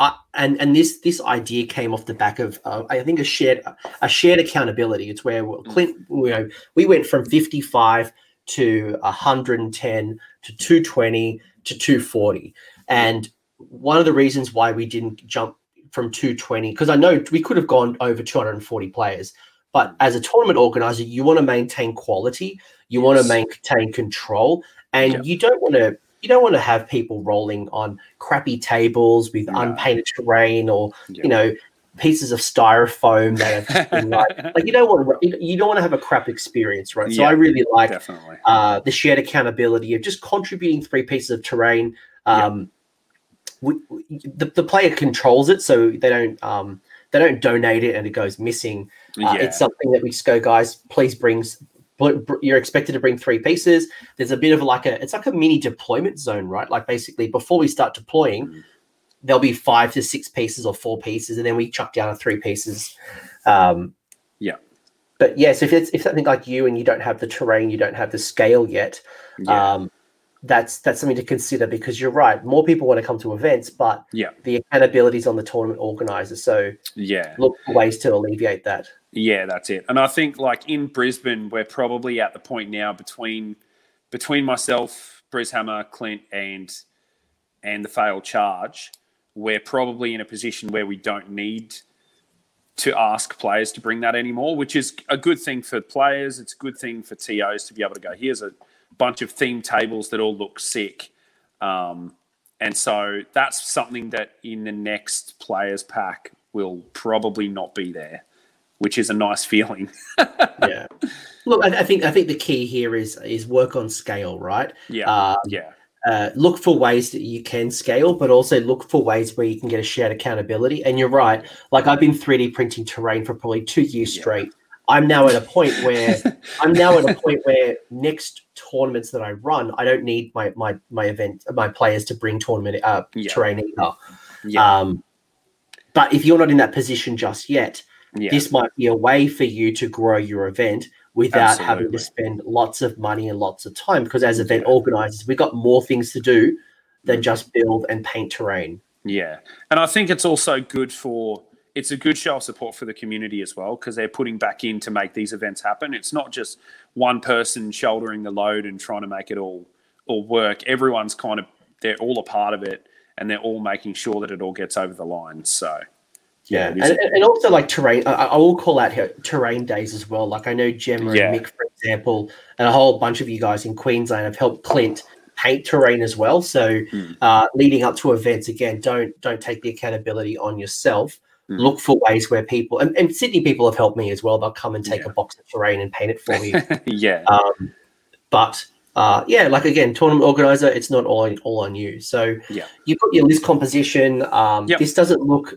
Uh, and and this this idea came off the back of uh, I think a shared a shared accountability. It's where Clint, you know, we went from 55 to 110 to 220 to 240, and one of the reasons why we didn't jump from 220 because I know we could have gone over 240 players, but as a tournament organizer, you want to maintain quality, you want to maintain control, and Yeah. you don't want to you don't want to have people rolling on crappy tables with No. unpainted terrain or Yeah. you know pieces of styrofoam that have been (laughs) like like you don't want to you don't want to have a crap experience right so Yeah. i really like Definitely. uh, the shared accountability of just contributing three pieces of terrain um, we, we- the, the player controls it so they don't um, they don't donate it and it goes missing uh, yeah. it's something that we just go guys please bring you're expected to bring three pieces. There's a bit of like a it's like a mini deployment zone, right? Like basically before we start deploying, mm. there'll be five to six pieces or four pieces, and then we chuck down to three pieces. Um, yeah. But yes, yeah, so if it's if something like you and you don't have the terrain, you don't have the scale yet. Yeah. Um, that's that's something to consider because you're right. More people want to come to events, but yeah, the accountability is on the tournament organizer. So yeah, look for ways to alleviate that. Yeah, that's it. And I think like in Brisbane, we're probably at the point now between between myself, Brishammer, Clint, and and the failed charge, we're probably in a position where we don't need to ask players to bring that anymore, which is a good thing for players. It's a good thing for TOs to be able to go, here's a bunch of theme tables that all look sick. Um, and so that's something that in the next players pack will probably not be there, which is a nice feeling. (laughs) yeah. Look, I, I, think I think the key here is is work on scale, right? Yeah. Um, yeah. Uh, look for ways that you can scale, but also look for ways where you can get a shared accountability. And you're right. Like I've been 3D printing terrain for probably two years yeah. straight. I'm now at a point where (laughs) I'm now at a point where next tournaments that I run, I don't need my my my event my players to bring tournament uh, yeah. terrain either. Yeah. Um, but if you're not in that position just yet, yeah. this might be a way for you to grow your event without Absolutely. having to spend lots of money and lots of time. Because as event yeah. organizers, we've got more things to do than mm. just build and paint terrain. Yeah, and I think it's also good for it's a good show of support for the community as well because they're putting back in to make these events happen. It's not just one person shouldering the load and trying to make it all all work. Everyone's kind of they're all a part of it and they're all making sure that it all gets over the line. So yeah, and, and, also like terrain. I, I, will call out here terrain days as well. Like I know Gemma yeah. and Mick, for example, and a whole bunch of you guys in Queensland have helped Clint paint terrain as well. So mm. uh, leading up to events, again, don't don't take the accountability on yourself. Mm. Look for ways where people and, and, Sydney people have helped me as well. They'll come and take yeah. a box of terrain and paint it for me. (laughs) yeah. Um, but uh, yeah, like again, tournament organizer, it's not all on, all on you. So yeah, you've got your list composition. Um, yep. This doesn't look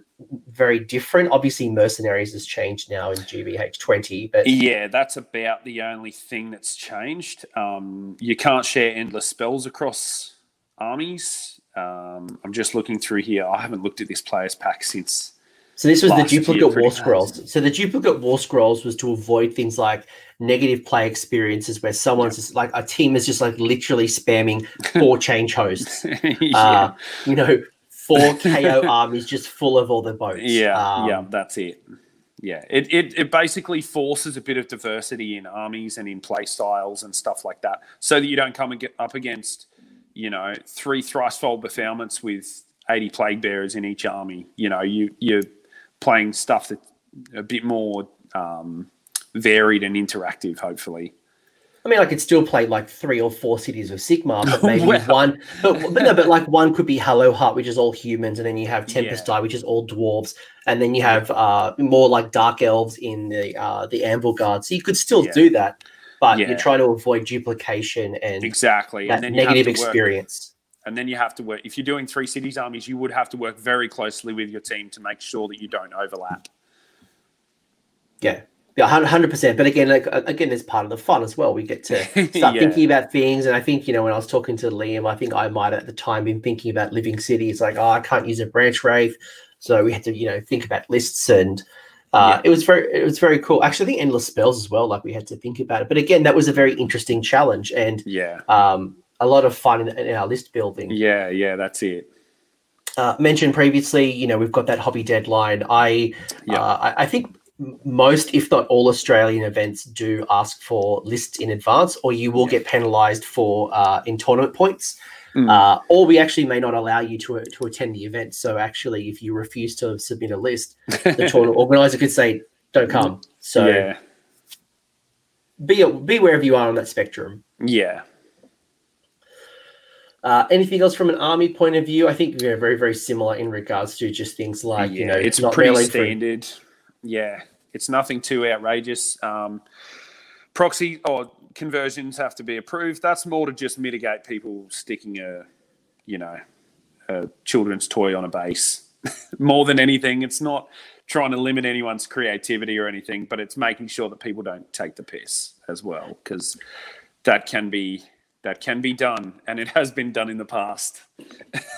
very different. Obviously, mercenaries has changed now in GBH twenty, but yeah, that's about the only thing that's changed. Um, you can't share endless spells across armies. Um, I'm just looking through here. I haven't looked at this players pack since so this was the duplicate war scrolls. So the duplicate war scrolls was to avoid things like negative play experiences where someone's just like a team is just like literally spamming (laughs) four change hosts. (laughs) yeah. uh, you know, four KO (laughs) armies just full of all the boats. Yeah, um, yeah, that's it. Yeah, it, it it basically forces a bit of diversity in armies and in play styles and stuff like that, so that you don't come and get up against, you know, three thricefold befoulments with 80 plague bearers in each army. You know, you you're playing stuff that's a bit more um, varied and interactive, hopefully. I mean, I could still play like three or four cities of Sigmar, but (laughs) maybe well. one, but, but no, but like one could be Hallowheart, which is all humans, and then you have Tempest yeah. Die, which is all dwarves, and then you have uh, more like Dark Elves in the uh, the Anvilgard. So you could still yeah. do that, but yeah. you're trying to avoid duplication and exactly that and negative experience. And then you have to work. If you're doing three cities armies, you would have to work very closely with your team to make sure that you don't overlap. Yeah, yeah, hundred percent. But again, like again, it's part of the fun as well. We get to (laughs) start yeah. thinking about things, and I think you know when I was talking to Liam, I think I might at the time been thinking about living cities. Like, oh, I can't use a Branchwraith, so we had to you know think about lists and. Uh, yeah. It was very, it was very cool. Actually, I think endless spells as well. Like we had to think about it, but again, that was a very interesting challenge, and yeah, um, a lot of fun in, in our list building. Yeah, yeah, that's it. Uh, mentioned previously, you know, we've got that hobby deadline. I, yeah. uh, I, I, think most, if not all, Australian events do ask for lists in advance, or you will get penalised for uh, in tournament points. Mm. Uh, or we actually may not allow you to to attend the event. So actually, if you refuse to submit a list, the (laughs) tournament organizer could say, "Don't come." So yeah. be be wherever you are on that spectrum. Yeah, uh, anything else from an army point of view? I think we're very, very similar in regards to just things like yeah, you know, it's, it's pretty standard. Yeah, it's nothing too outrageous. Um, proxy or conversions have to be approved. That's more to just mitigate people sticking a, you know, a children's toy on a base. (laughs) more than anything, it's not trying to limit anyone's creativity or anything, but it's making sure that people don't take the piss as well, because that can be that can be done, and it has been done in the past.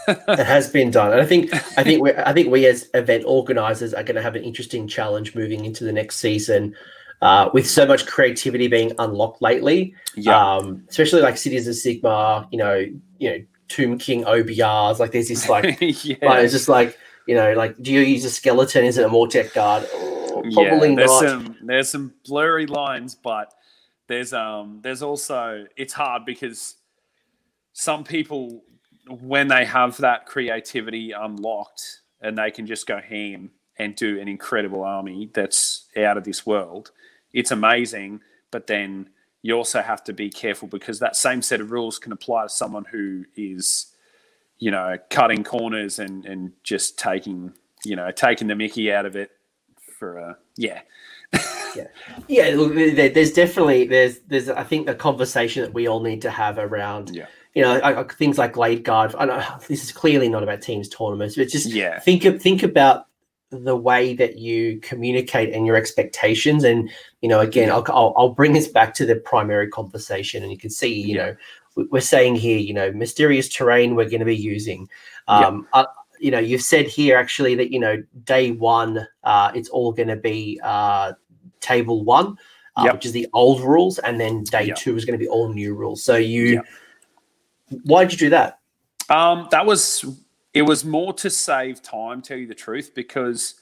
it has been done, and I think I think we I think we as event organisers are going to have an interesting challenge moving into the next season. Uh, with so much creativity being unlocked lately, yeah. um, especially like Cities of Sigmar, you know, you know, Tomb King OBRs, like there's this like, (laughs) yeah. like it's just like you know, like do you use a skeleton? Is it a Mortek guard? Oh, probably yeah, there's not. Some, there's some blurry lines, but there's um there's also it's hard because some people when they have that creativity unlocked and they can just go ham and do an incredible army that's out of this world it's amazing. But then you also have to be careful because that same set of rules can apply to someone who is you know cutting corners and and just taking you know taking the mickey out of it for a yeah (laughs) yeah, yeah. Look, there's definitely there's there's I think a conversation that we all need to have around. Yeah. You know, I, I, things like Glade Guard. I know (sighs) this is clearly not about teams tournaments, but just yeah. think of think about the way that you communicate and your expectations. And you know, again, I'll I'll, I'll bring this back to the primary conversation, and you can see, you yeah. know, we're saying here, you know, mysterious terrain we're going to be using. Um, yeah. uh, you know, you've said here actually that you know day one, uh, it's all going to be uh, table one, uh, yep. which is the old rules, and then day yep. two is going to be all new rules. So you, yep. why did you do that? Um, that was it was more to save time. Tell you the truth, because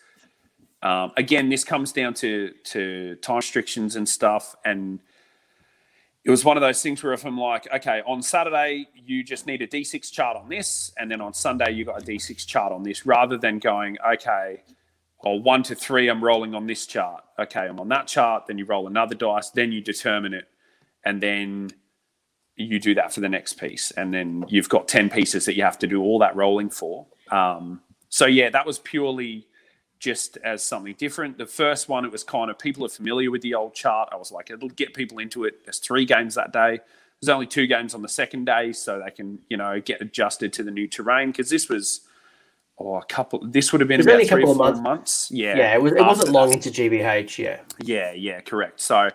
um, again, this comes down to to time restrictions and stuff, and it was one of those things where if I'm like, okay, on Saturday you just need a D6 chart on this, and then on Sunday you got a D6 chart on this, rather than going, okay, or one to three, I'm rolling on this chart. Okay, I'm on that chart. Then you roll another dice. Then you determine it, and then you do that for the next piece. And then you've got ten pieces that you have to do all that rolling for. Um, so yeah, that was purely just as something different. The first one, it was kind of people are familiar with the old chart. I was like, it'll get people into it. There's three games that day. There's only two games on the second day, so they can you know get adjusted to the new terrain because this was or a couple. This would have been about three or four months. months. Yeah, yeah. It, was, it wasn't long into GBH. Yeah, yeah, yeah. Correct. So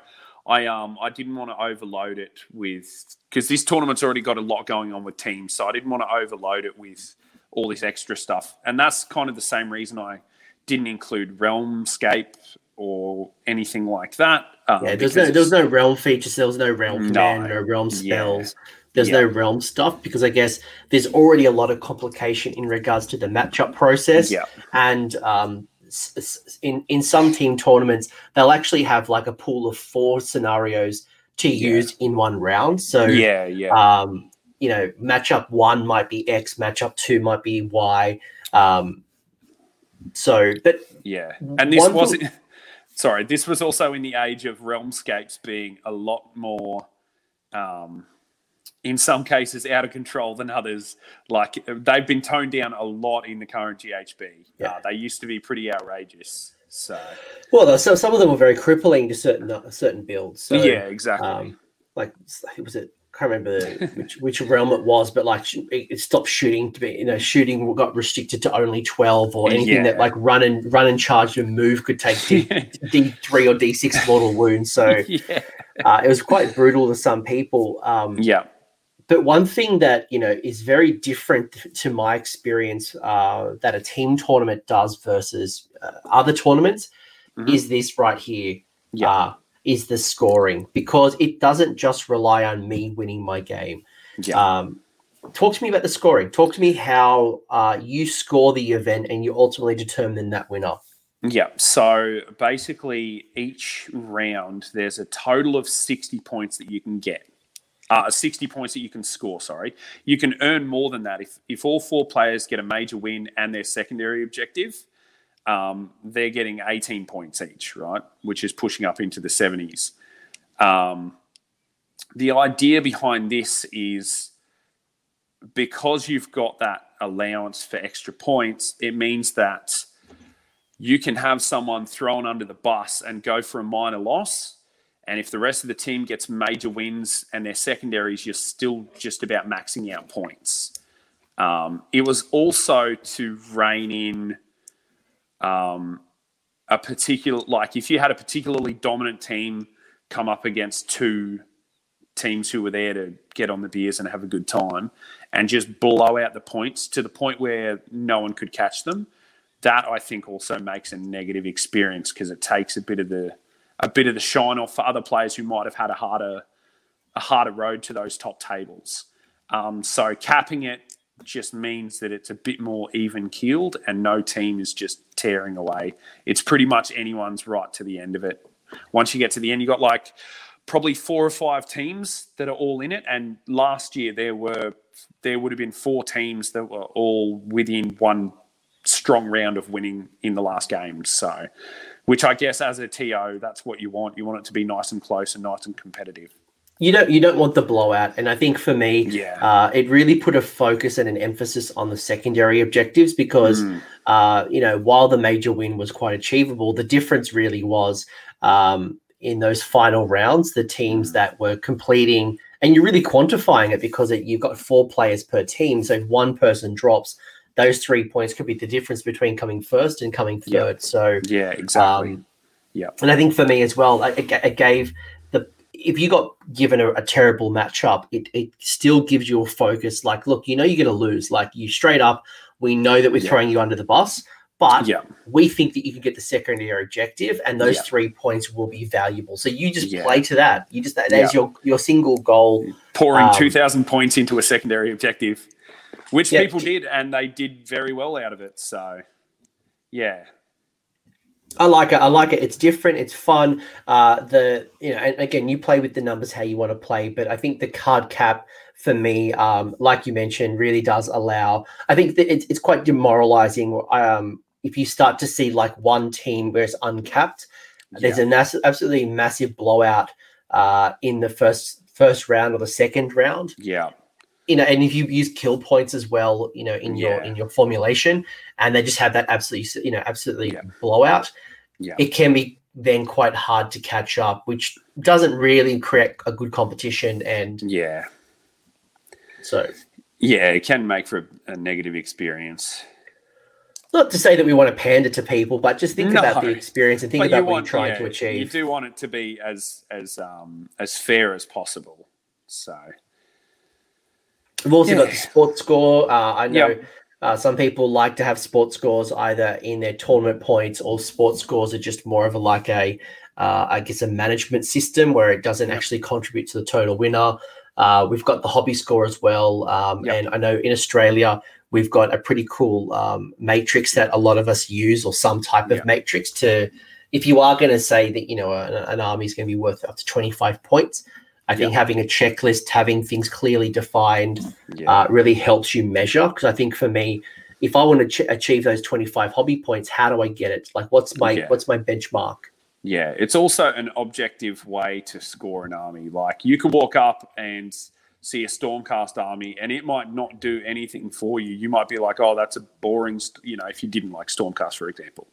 I um I didn't want to overload it with because this tournament's already got a lot going on with teams, so I didn't want to overload it with all this extra stuff. And that's kind of the same reason I didn't include Realmscape or anything like that. Um, yeah, there's no there's no realm features. There was no realm command, no, no realm spells. There's yeah. no realm stuff because I guess there's already a lot of complication in regards to the matchup process. Yeah. And um, in in some team tournaments, they'll actually have like a pool of four scenarios to yeah. use in one round. So yeah, yeah. Um, you know, matchup one might be X, matchup two might be Y. Um, so, but yeah, and this wasn't. (laughs) sorry, this was also in the age of realmscapes being a lot more. Um, in some cases out of control than others. Like they've been toned down a lot in the current GHB. Yeah. Uh, they used to be pretty outrageous. So, well, so some of them were very crippling to certain uh, certain builds. So, yeah, exactly. Um, like it was it. I can't remember which (laughs) which realm it was, but like it stopped shooting to be you know shooting got restricted to only twelve or anything yeah. that like run and run and charge and move could take D (laughs) three or D six mortal wounds. So (laughs) yeah. uh, it was quite brutal to some people. Um, yeah but one thing that you know is very different to my experience uh, that a team tournament does versus uh, other tournaments mm-hmm. is this right here. Yeah. Uh, is the scoring because it doesn't just rely on me winning my game. Yeah. Um, talk to me about the scoring. Talk to me how uh, you score the event and you ultimately determine that winner. Yeah. So basically, each round there's a total of 60 points that you can get uh, 60 points that you can score, sorry. You can earn more than that. If, if all four players get a major win and their secondary objective, um, they're getting 18 points each, right? Which is pushing up into the 70s. Um, the idea behind this is because you've got that allowance for extra points, it means that you can have someone thrown under the bus and go for a minor loss and if the rest of the team gets major wins and their secondaries, you're still just about maxing out points. Um, it was also to rein in um, a particular like if you had a particularly dominant team come up against two teams who were there to get on the beers and have a good time and just blow out the points to the point where no one could catch them that i think also makes a negative experience because it takes a bit of the a bit of the shine off for other players who might have had a harder a harder road to those top tables um, so capping it just means that it's a bit more even keeled and no team is just tearing away. It's pretty much anyone's right to the end of it. Once you get to the end, you got like probably four or five teams that are all in it. And last year there were there would have been four teams that were all within one strong round of winning in the last game. So, which I guess as a TO, that's what you want. You want it to be nice and close and nice and competitive you don't you don't want the blowout and i think for me yeah. uh, it really put a focus and an emphasis on the secondary objectives because mm. uh, you know while the major win was quite achievable the difference really was um, in those final rounds the teams mm. that were completing and you're really quantifying it because it, you've got four players per team so if one person drops those three points could be the difference between coming first and coming third yeah. so yeah exactly um, yeah and i think for me as well it, it gave the if you got given a, a, terrible matchup, it, it still gives you a focus. Like, look, you know you're going to lose. Like, you straight up, we know that we're yeah. throwing you under the bus, but yeah. we think that you can get the secondary objective, and those three points will be valuable. So you just play to that. You just that, there's your your single goal. Pouring um, two thousand points into a secondary objective, which people did, and they did very well out of it. So, yeah, I like it. I like it. It's different. It's fun. Uh, the you know, and again, you play with the numbers how you want to play, but I think the card cap for me, um, like you mentioned, really does allow. I think that it's it's quite demoralizing. Um, if you start to see like one team where it's uncapped, yeah. there's an absolutely massive blowout uh, in the first first round or the second round. Yeah. You know, and if you use kill points as well, you know, in yeah. your in your formulation, and they just have that absolutely, you know, absolutely yeah. blowout yeah. it can be then quite hard to catch up, which doesn't really create a good competition. And yeah, so yeah, it can make for a, a negative experience. Not to say that we want to pander to people, but just think no, about the experience and think about what want, you're trying yeah, to achieve. You do want it to be as as um as fair as possible. So we've also yeah. got the sports score. Uh, I know. Yep uh, some people like to have sports scores either in their tournament points or sports scores are just more of a like a, uh, I guess, a management system where it doesn't actually contribute to the total winner. Uh, we've got the hobby score as well. Um, yep. And I know in Australia, we've got a pretty cool um, matrix that a lot of us use or some type of matrix to, if you are going to say that, you know, an, an army is going to be worth up to 25 points, I think having a checklist, having things clearly defined, yeah. uh, really helps you measure. Because I think for me, if I want to ch- achieve those 25 hobby points, how do I get it? Like, what's my yeah. what's my benchmark? Yeah, it's also an objective way to score an army. Like, you could walk up and see a Stormcast army, and it might not do anything for you. You might be like, "Oh, that's a boring," you know, if you didn't like Stormcast, for example.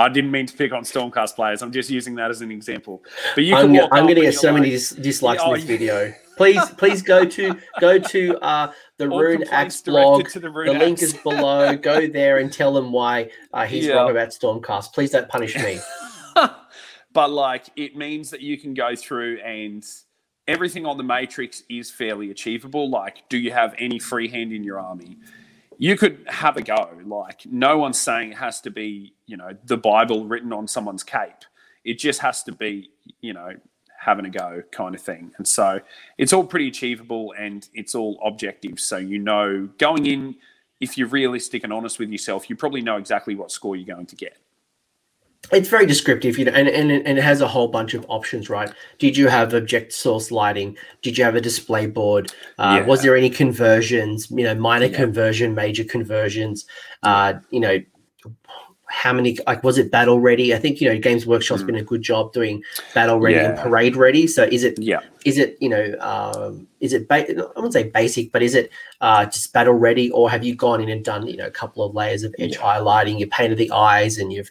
I didn't mean to pick on Stormcast players. I'm just using that as an example. But you I'm, I'm going to get so many dis- dislikes oh, in this video. Please, please go to (laughs) go to uh, the Rune Axe blog. The, the link is below. (laughs) Go there and tell them why uh, he's yeah. wrong about Stormcast. Please don't punish me. (laughs) but like, it means that you can go through and everything on the matrix is fairly achievable. Like, do you have any free hand in your army? You could have a go. Like no one's saying it has to be, you know, the Bible written on someone's cape. It just has to be, you know, having a go kind of thing. And so it's all pretty achievable and it's all objective. So you know going in, if you're realistic and honest with yourself, you probably know exactly what score you're going to get it's very descriptive, you know, and, and, and it has a whole bunch of options, right? Did you have object source lighting? Did you have a display board? Uh, yeah. Was there any conversions? You know, minor yeah. conversion, major conversions? Uh, you know, how many? Like, was it battle ready? I think you know, Games Workshop's mm. been a good job doing battle ready yeah. and parade ready. So is it? Yeah. Is it you know? Um, is it? Ba- I wouldn't say basic, but is it uh, just battle ready, or have you gone in and done you know a couple of layers of edge highlighting? You painted the eyes and you've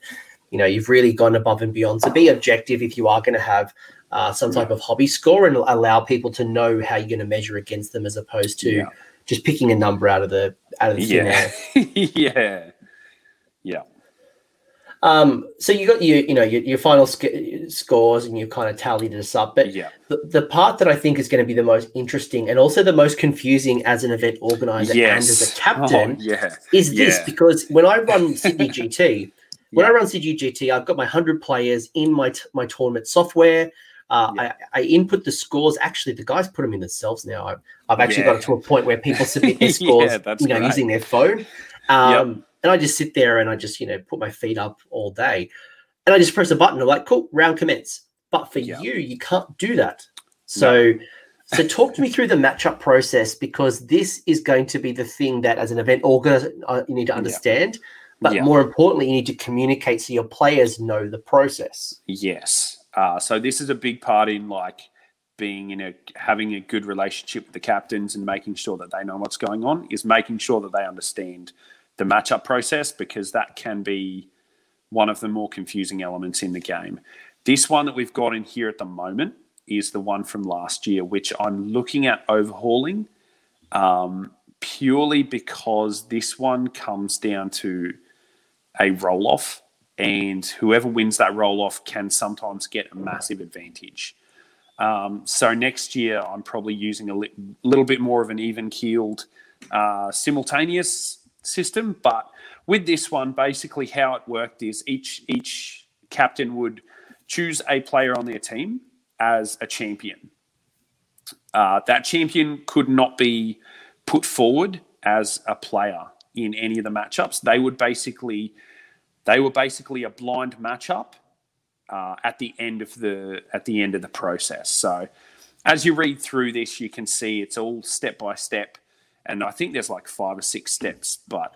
you know you've really gone above and beyond. So be objective if you are going to have uh, some type of hobby score and allow people to know how you're going to measure against them as opposed to yeah. just picking a number out of the out of the yeah. (laughs) yeah, yeah. Um, so you got your, you know, your, your final sc- scores and you kind of tallied this up. But Yeah. the, the part that I think is going to be the most interesting and also the most confusing as an event organizer and as a captain Oh, (laughs) yeah. is this yeah. because when I run Sydney (laughs) GT, when Yeah. I run CGGT, I've got my hundred players in my t- my tournament software. Uh, Yeah. I, I input the scores. Actually, the guys put them in themselves now. I've, I've actually got it to a point where people submit their (laughs) scores, that's you know, using their phone. Um, And I just sit there and I just, you know, put my feet up all day, and I just press a button. I'm like, cool, round commence. But for Yeah. you, you can't do that. So. (laughs) So talk to me through the matchup process because this is going to be the thing that as an event organizer uh, you need to Yeah. understand. But Yeah. more importantly, you need to communicate so your players know the process. Yes. Uh, so this is a big part in like being in a having a good relationship with the captains and making sure that they know what's going on is making sure that they understand the matchup process because that can be one of the more confusing elements in the game. This one that we've got in here at the moment is the one from last year, which I'm looking at overhauling um, purely because this one comes down to a roll off, and whoever wins that roll off can sometimes get a massive advantage. Um, so next year, I'm probably using a li- little bit more of an even keeled uh, simultaneous system. But with this one, basically how it worked is each each captain would choose a player on their team as a champion. Uh, that champion could not be put forward as a player in any of the matchups. They would basically they were basically a blind matchup uh, at the end of the at the end of the process. So as you read through this, you can see it's all step by step, and I think there's like five or six steps. But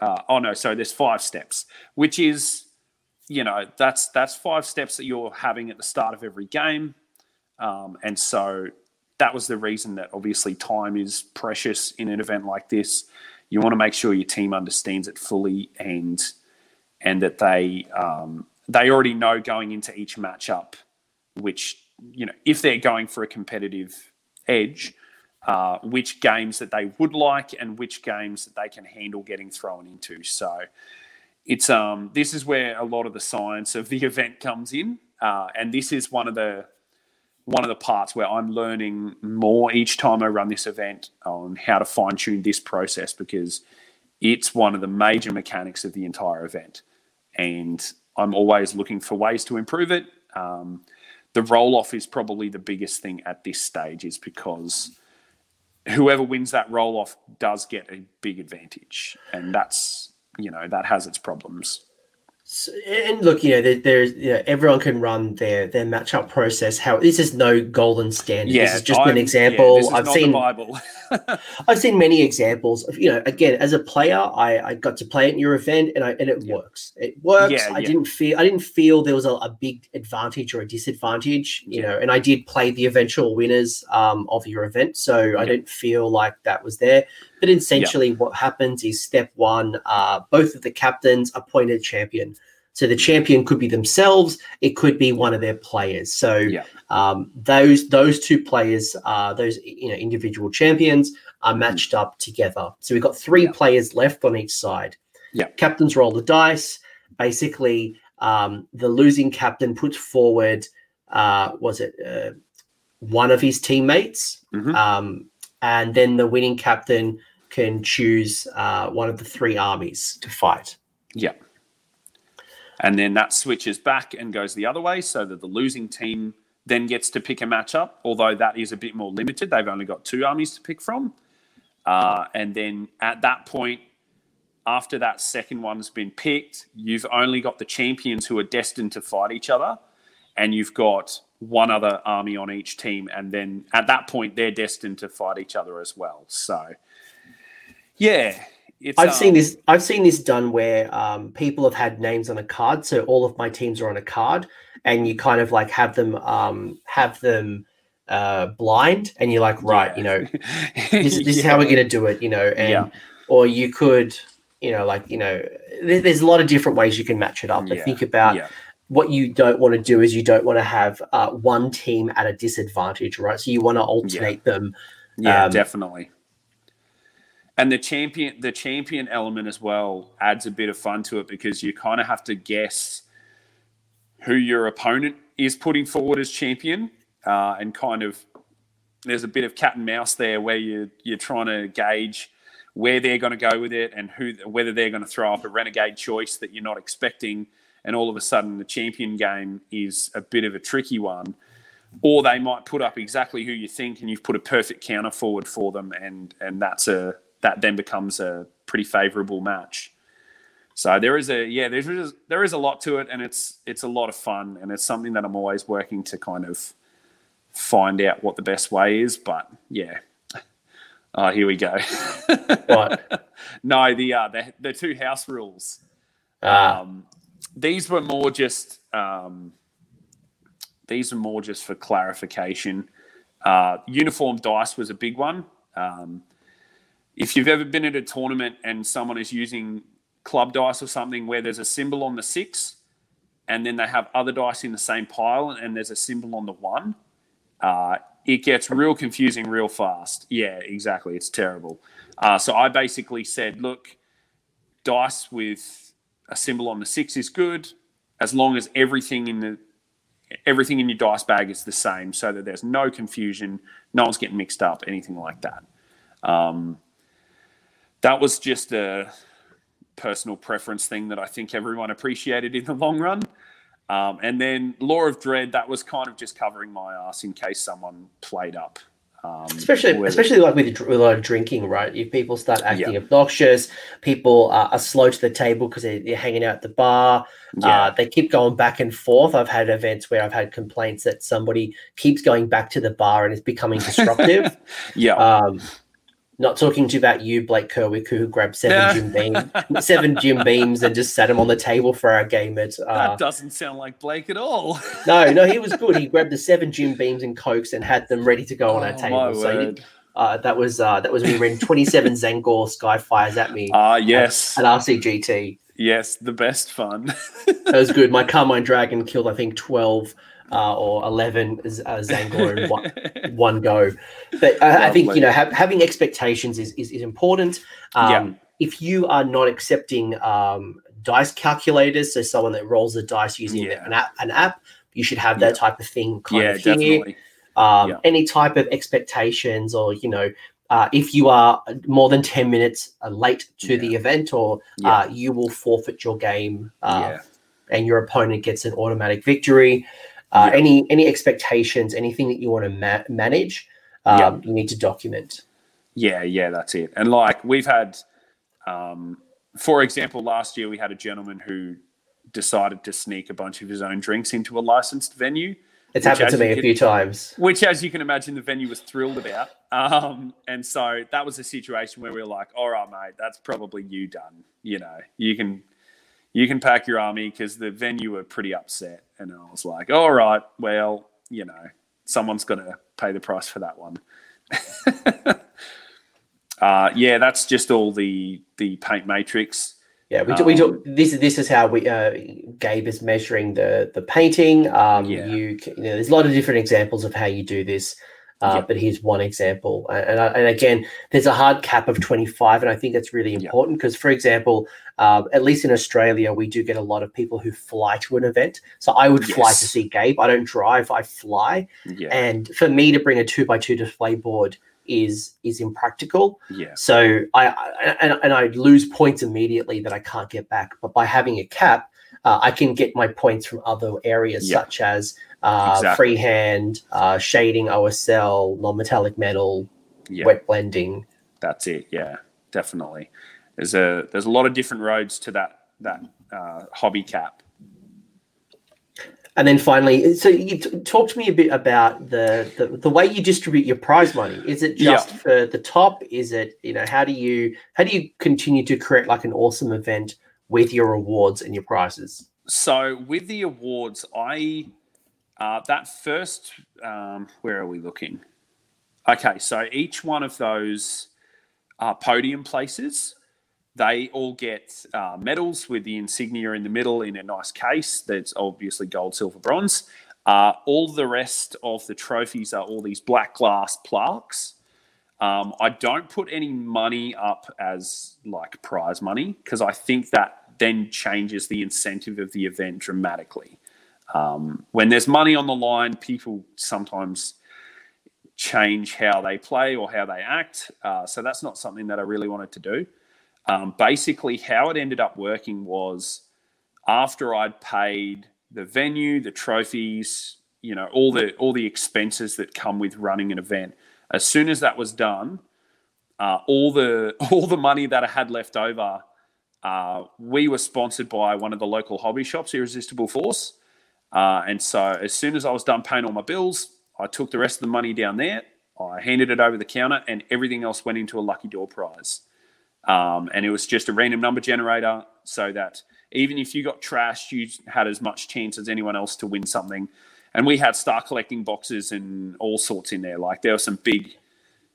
uh, oh no, so there's five steps, which is you know that's that's five steps that you're having at the start of every game, um, and so that was the reason that obviously time is precious in an event like this. You want to make sure your team understands it fully and and that they um, they already know going into each matchup, which you know if they're going for a competitive edge, uh, which games that they would like and which games that they can handle getting thrown into. So it's um this is where a lot of the science of the (laughs) event comes in, uh, and this is one of the one of the parts where I'm learning more each time I run this event on how to fine tune this process because it's one of the major mechanics of the entire event. And I'm always looking for ways to improve it. Um, the roll off is probably the biggest thing at this stage, is because whoever wins that roll off does get a big advantage. And that's, you know, that has its problems. So, and look, you know, there, there's you know, everyone can run their their matchup process. How this is no golden standard. this is just I'm- an yeah, example. is I've seen Bible. (laughs) I've seen many examples of, you know, again, as a player, I, I got to play at your event and I and it Yeah. works. It works. Yeah, I yeah. didn't feel I didn't feel there was a, a big advantage or a disadvantage, you Yeah. know, and I did play the eventual winners um, of your event. So I didn't feel like that was there. But essentially what happens is step one, uh, both of the captains appointed champion. So the champion could be themselves, it could be one of their players. So Yeah. um, those those two players, uh, those you know individual champions, are matched up together. So we've got three Mm-hmm. Yeah. players left on each side. Yeah. Captains roll the dice. Basically, um, the losing captain puts forward, uh, was it uh, one of his teammates, Mhm. um, and then the winning captain can choose uh, one of the three armies to fight. Yeah. And then that switches back and goes the other way so that the losing team then gets to pick a matchup, although that is a bit more limited. They've only got two armies to pick from. Uh, and then at that point, after that second one's been picked, you've only got the champions who are destined to fight each other, and you've got one other army on each team. And then at that point, they're destined to fight each other as well. So, yeah. I've um, seen this. I've seen this done where um, people have had names on a card, so all of my teams are on a card, and you kind of like have them um, have them uh, blind, and you're like, right, Yeah. you know, this, (laughs) this is how we're going to do it, you know, and Yeah. or you could, you know, like you know, there, there's a lot of different ways you can match it up. But Yeah, think about yeah. what you don't want to do is you don't want to have uh, one team at a disadvantage, right? So you want to alternate them. Yeah, Um, definitely. And the champion the champion element as well adds a bit of fun to it because you kind of have to guess who your opponent is putting forward as champion uh, and kind of there's a bit of cat and mouse there where you you're trying to gauge where they're going to go with it and who whether they're going to throw up a renegade choice that you're not expecting. And all of a sudden the champion game is a bit of a tricky one. Or they might put up exactly who you think and you've put a perfect counter forward for them and and that's a that then becomes a pretty favorable match so there is a yeah there is there is a lot to it and it's it's a lot of fun and it's something that I'm always working to kind of find out what the best way is but yeah (laughs) oh here we go (laughs) What? no the uh the, the two house rules Ah. um, these were more just um, these are more just for clarification. Uh, uniform dice was a big one. Um, if you've ever been at a tournament and someone is using club dice or something where there's a symbol on the six, and then they have other dice in the same pile, and there's a symbol on the one, uh, it gets real confusing real fast. Yeah, exactly. It's terrible. Uh, so I basically said, look, dice with a symbol on the six is good as long as everything in the everything in your dice bag is the same so that there's no confusion no one's getting mixed up anything like that um, that was just a personal preference thing that i think everyone appreciated in the long run um, and then law of dread that was kind of just covering my ass in case someone played up um, especially whether- especially like with, with a lot of drinking, right? If people start acting Yeah. obnoxious, people are, are slow to the table because they're, they're hanging out at the bar. yeah, Uh, they keep going back and forth. I've had events where I've had complaints that somebody keeps going back to the bar and is becoming (laughs) disruptive. yeah um, not talking to you about you, Blake Kerwick, who grabbed seven Jim beams, (laughs) seven Jim beams, and just sat them on the table for our game at. Uh, that doesn't sound like blake at all no, no, he was good. He (laughs) grabbed the seven Jim beams and cokes and had them ready to go on our Oh, table. my So uh, that was uh, that was when he ran twenty seven (laughs) Tzaangor Skyfires at me Ah, yes. at RCGT. Yes, the best fun. That was good. My Carmine Dragon killed I think twelve uh, or eleven uh, Tzaangor in one, (laughs) one go. But uh, I think you know ha- having expectations is is, is important. Um, Yeah. If you are not accepting um, dice calculators, so someone that rolls the dice using Yeah. an app, an app, you should have that type of thing kind yeah, of here. definitely. Um, Yeah. Any type of expectations, or you know, uh, if you are more than ten minutes uh, late to the event, or Yeah. uh, you will forfeit your game. Uh, yeah. and your opponent gets an automatic victory. Uh, Yeah. Any any expectations, anything that you want to ma- manage, um, Yeah. you need to document. Yeah, yeah, that's it. And like we've had, um, for example, last year we had a gentleman who decided to sneak a bunch of his own drinks into a licensed venue, It's happened to me a can- few times. which, as you can imagine, the venue was thrilled about. Um, and so that was a situation where we were like, "All right, mate, that's probably you done. You know, you can." You can pack your army because the venue were pretty upset, and I was like, "All right, well, you know, someone's got to pay the price for that one." (laughs) uh, yeah, that's just all the the paint matrix. Yeah, we do. we do. Um, This is this is how we. Uh, Gabe is measuring the the painting. Um, Yeah. You, c- you know, there's a lot of different examples of how you do this. Uh, Yeah. But here's one example, and and, and again, there's a hard cap of 25, and I think that's really important because, for example, um, at least in Australia, we do get a lot of people who fly to an event. So I would fly to see Gabe. I don't drive; I fly. Yeah, And for me to bring a two by two display board is is impractical. yeah, So I, I and, and I lose points immediately that I can't get back. But by having a cap, uh, I can get my points from other areas Yeah. such as uh, Exactly. freehand, uh, shading, OSL, non-metallic metal, yeah. wet blending. That's it. Yeah, definitely. There's a there's a lot of different roads to that that uh, hobby cap. And then finally, so you t- talk to me a bit about the, the the way you distribute your prize money. Is it Yeah. just for the top? Is it you know how do you how do you continue to create like an awesome event with your awards and your prizes? So with the awards, I uh, that first um, where are we looking? Okay, so each one of those uh, podium places, they all get uh, medals with the insignia in the middle in a nice case. That's obviously gold, silver, bronze. Uh, all the rest of the trophies are all these black glass plaques. Um, I don't put any money up as like prize money because I think that then changes the incentive of the event dramatically. Um, when there's money on the line, people sometimes change how they play or how they act. Uh, so that's not something that I really wanted to do. Um, basically, how it ended up working was after I'd paid the venue, the trophies, you know, all the all the expenses that come with running an event. As soon as that was done, uh, all the (laughs) all the money that I had left over, uh, we were sponsored by one of the local hobby shops, Irresistible Force. Uh, and so as soon as I was done paying all my bills, I took the rest of the money down there. I handed it over the counter, and everything else went into a lucky door prize. Um, and it was just a random number generator, so that even if you got trashed, you had as much chance as anyone else to win something. And we had star collecting boxes and all sorts in there. Like there were some big,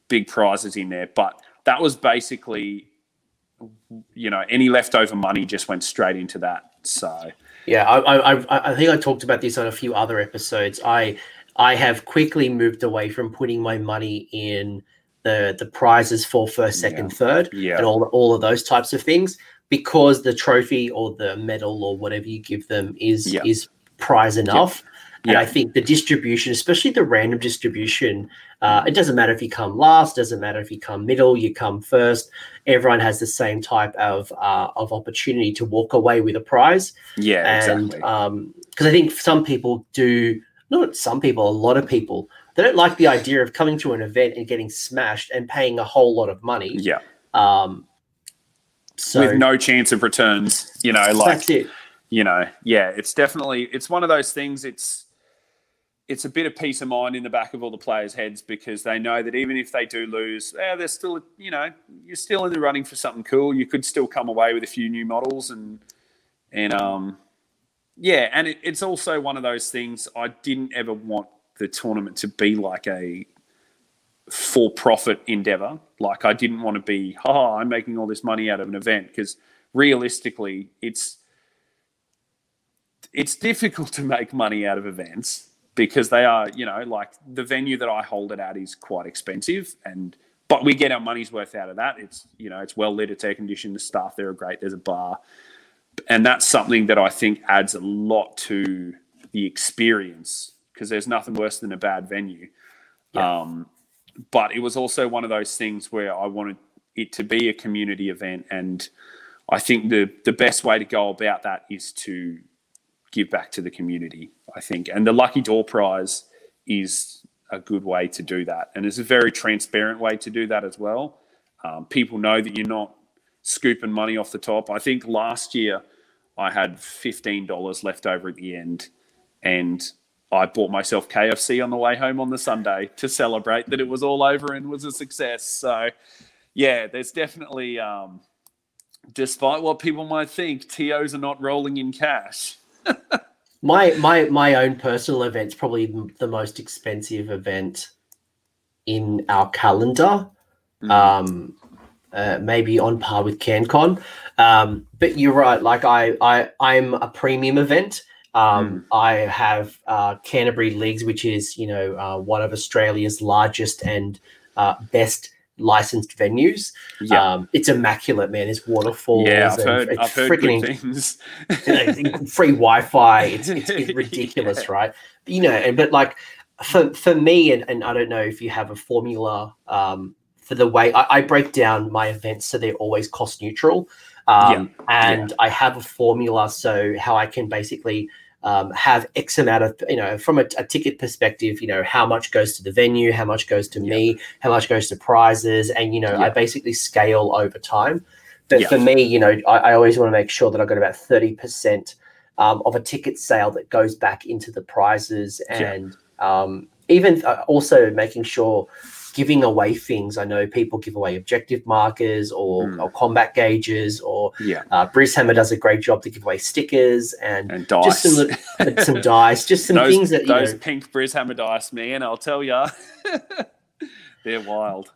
big prizes in there. But that was basically, you know, any leftover money just went straight into that. So yeah, I, I, I think I talked about this on a few other episodes. I I have quickly moved away from putting my money in the the prizes for first, second, Yeah. third, yeah, and all all of those types of things because the trophy or the medal or whatever you give them is Yeah. is prize enough. And. I think the distribution, especially the random distribution, uh, it doesn't matter if you come last, doesn't matter if you come middle, you come first. Everyone has the same type of uh, of opportunity to walk away with a prize yeah, and exactly. um because i think some people do not some people a lot of people they don't like the idea of coming to an event and getting smashed and paying a whole lot of money yeah, um so with no chance of returns. You know, like that's it you know, yeah, it's definitely it's one of those things. It's it's a bit of peace of mind in the back of all the players' heads because they know that even if they do lose, eh, they're still you know you're still in the running for something cool. You could still come away with a few new models and and um yeah, and it, it's also one of those things. I didn't ever want the tournament to be like a for profit endeavor. Like I didn't want to be, oh, I'm making all this money out of an event because realistically, it's it's difficult to make money out of events because they are, you know, like the venue that I hold it at is quite expensive and but we get our money's worth out of that. It's you know, it's well lit, it's air conditioned, the staff there are great, there's a bar. And that's something that I think adds a lot to the experience because there's nothing worse than a bad venue. Yeah. Um, but it was also one of those things where I wanted it to be a community event, and I think the the best way to go about that is to give back to the community. I think, and the Lucky Door Prize is a good way to do that, and it's a very transparent way to do that as well. Um, people know that you're not scooping money off the top. I think last year I had fifteen dollars left over at the end, and I bought myself KFC on the way home on the Sunday to celebrate that it was all over and was a success. So, yeah, there's definitely, um, despite what people might think, TOs are not rolling in cash. (laughs) my my my own personal event's probably the most expensive event in our calendar Mm. um uh, maybe on par with CanCon. Um, but you're right. Like I, I, I'm a premium event. Um, I have uh, Canterbury Leagues, which is you know uh, one of Australia's largest and uh, best licensed venues. Yeah, Um, it's immaculate, man. It's waterfalls. yeah, I've and heard, it's I've heard freaking good things. you know, free Wi-Fi. It's, it's, it's (laughs) ridiculous, Yeah. right? You know, and but like for for me, and, and I don't know if you have a formula um, for the way I, I break down my events so they're always cost neutral, um, and I have a formula so how I can basically. Um, have X amount of, you know, from a, a ticket perspective, you know, how much goes to the venue, how much goes to me, how much goes to prizes, and, you know, I basically scale over time. But Yeah. for me, you know, I, I always want to make sure that I've got about 30% um, of a ticket sale that goes back into the prizes and um, even uh, also making sure giving away things. I know people give away objective markers or, Mm. or combat gauges, or yeah, uh, Brishammer does a great job to give away stickers and and dice. just some, (laughs) some dice, just some those things that you those know, pink Hammer dice, man, I'll tell ya, (laughs) they're wild.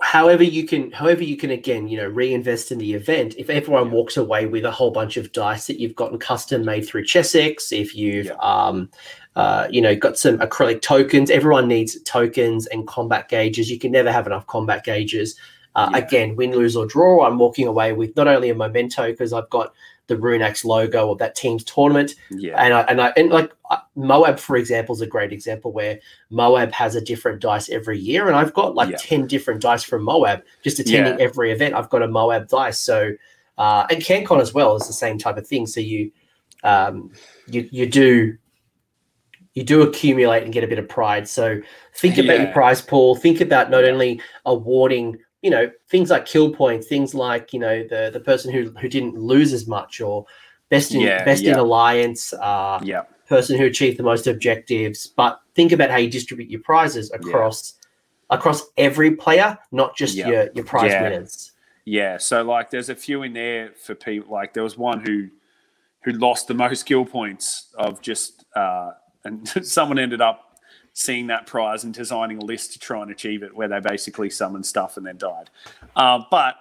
however you can however you can again you know reinvest in the event if everyone Yeah. walks away with a whole bunch of dice that you've gotten custom made through chessex if you've Yeah. um uh, you know, got some acrylic tokens. Everyone needs tokens and combat gauges. You can never have enough combat gauges. Uh, yeah. Again, win, lose, or draw, I'm walking away with not only a memento because I've got the Rune Axe logo of that team's tournament. Yeah. And I and I and like Moab, for example, is a great example where Moab has a different dice every year, and I've got like yeah. ten different dice from Moab just attending yeah. every event. I've got a Moab dice, so uh, and CanCon as well is the same type of thing. So you um, you you do you do accumulate and get a bit of pride. So think about yeah. your prize pool. Think about not only awarding, you know, things like kill points, things like you know the the person who who didn't lose as much or best in yeah, best yeah. in alliance. Uh, yeah. Person who achieved the most objectives, but think about how you distribute your prizes across across every player, not just your your prize winners. Yeah, so like there's a few in there for people. Like there was one who who lost the most skill points of just uh, and (laughs) someone ended up seeing that prize and designing a list to try and achieve it, where they basically summoned stuff and then died. Uh, but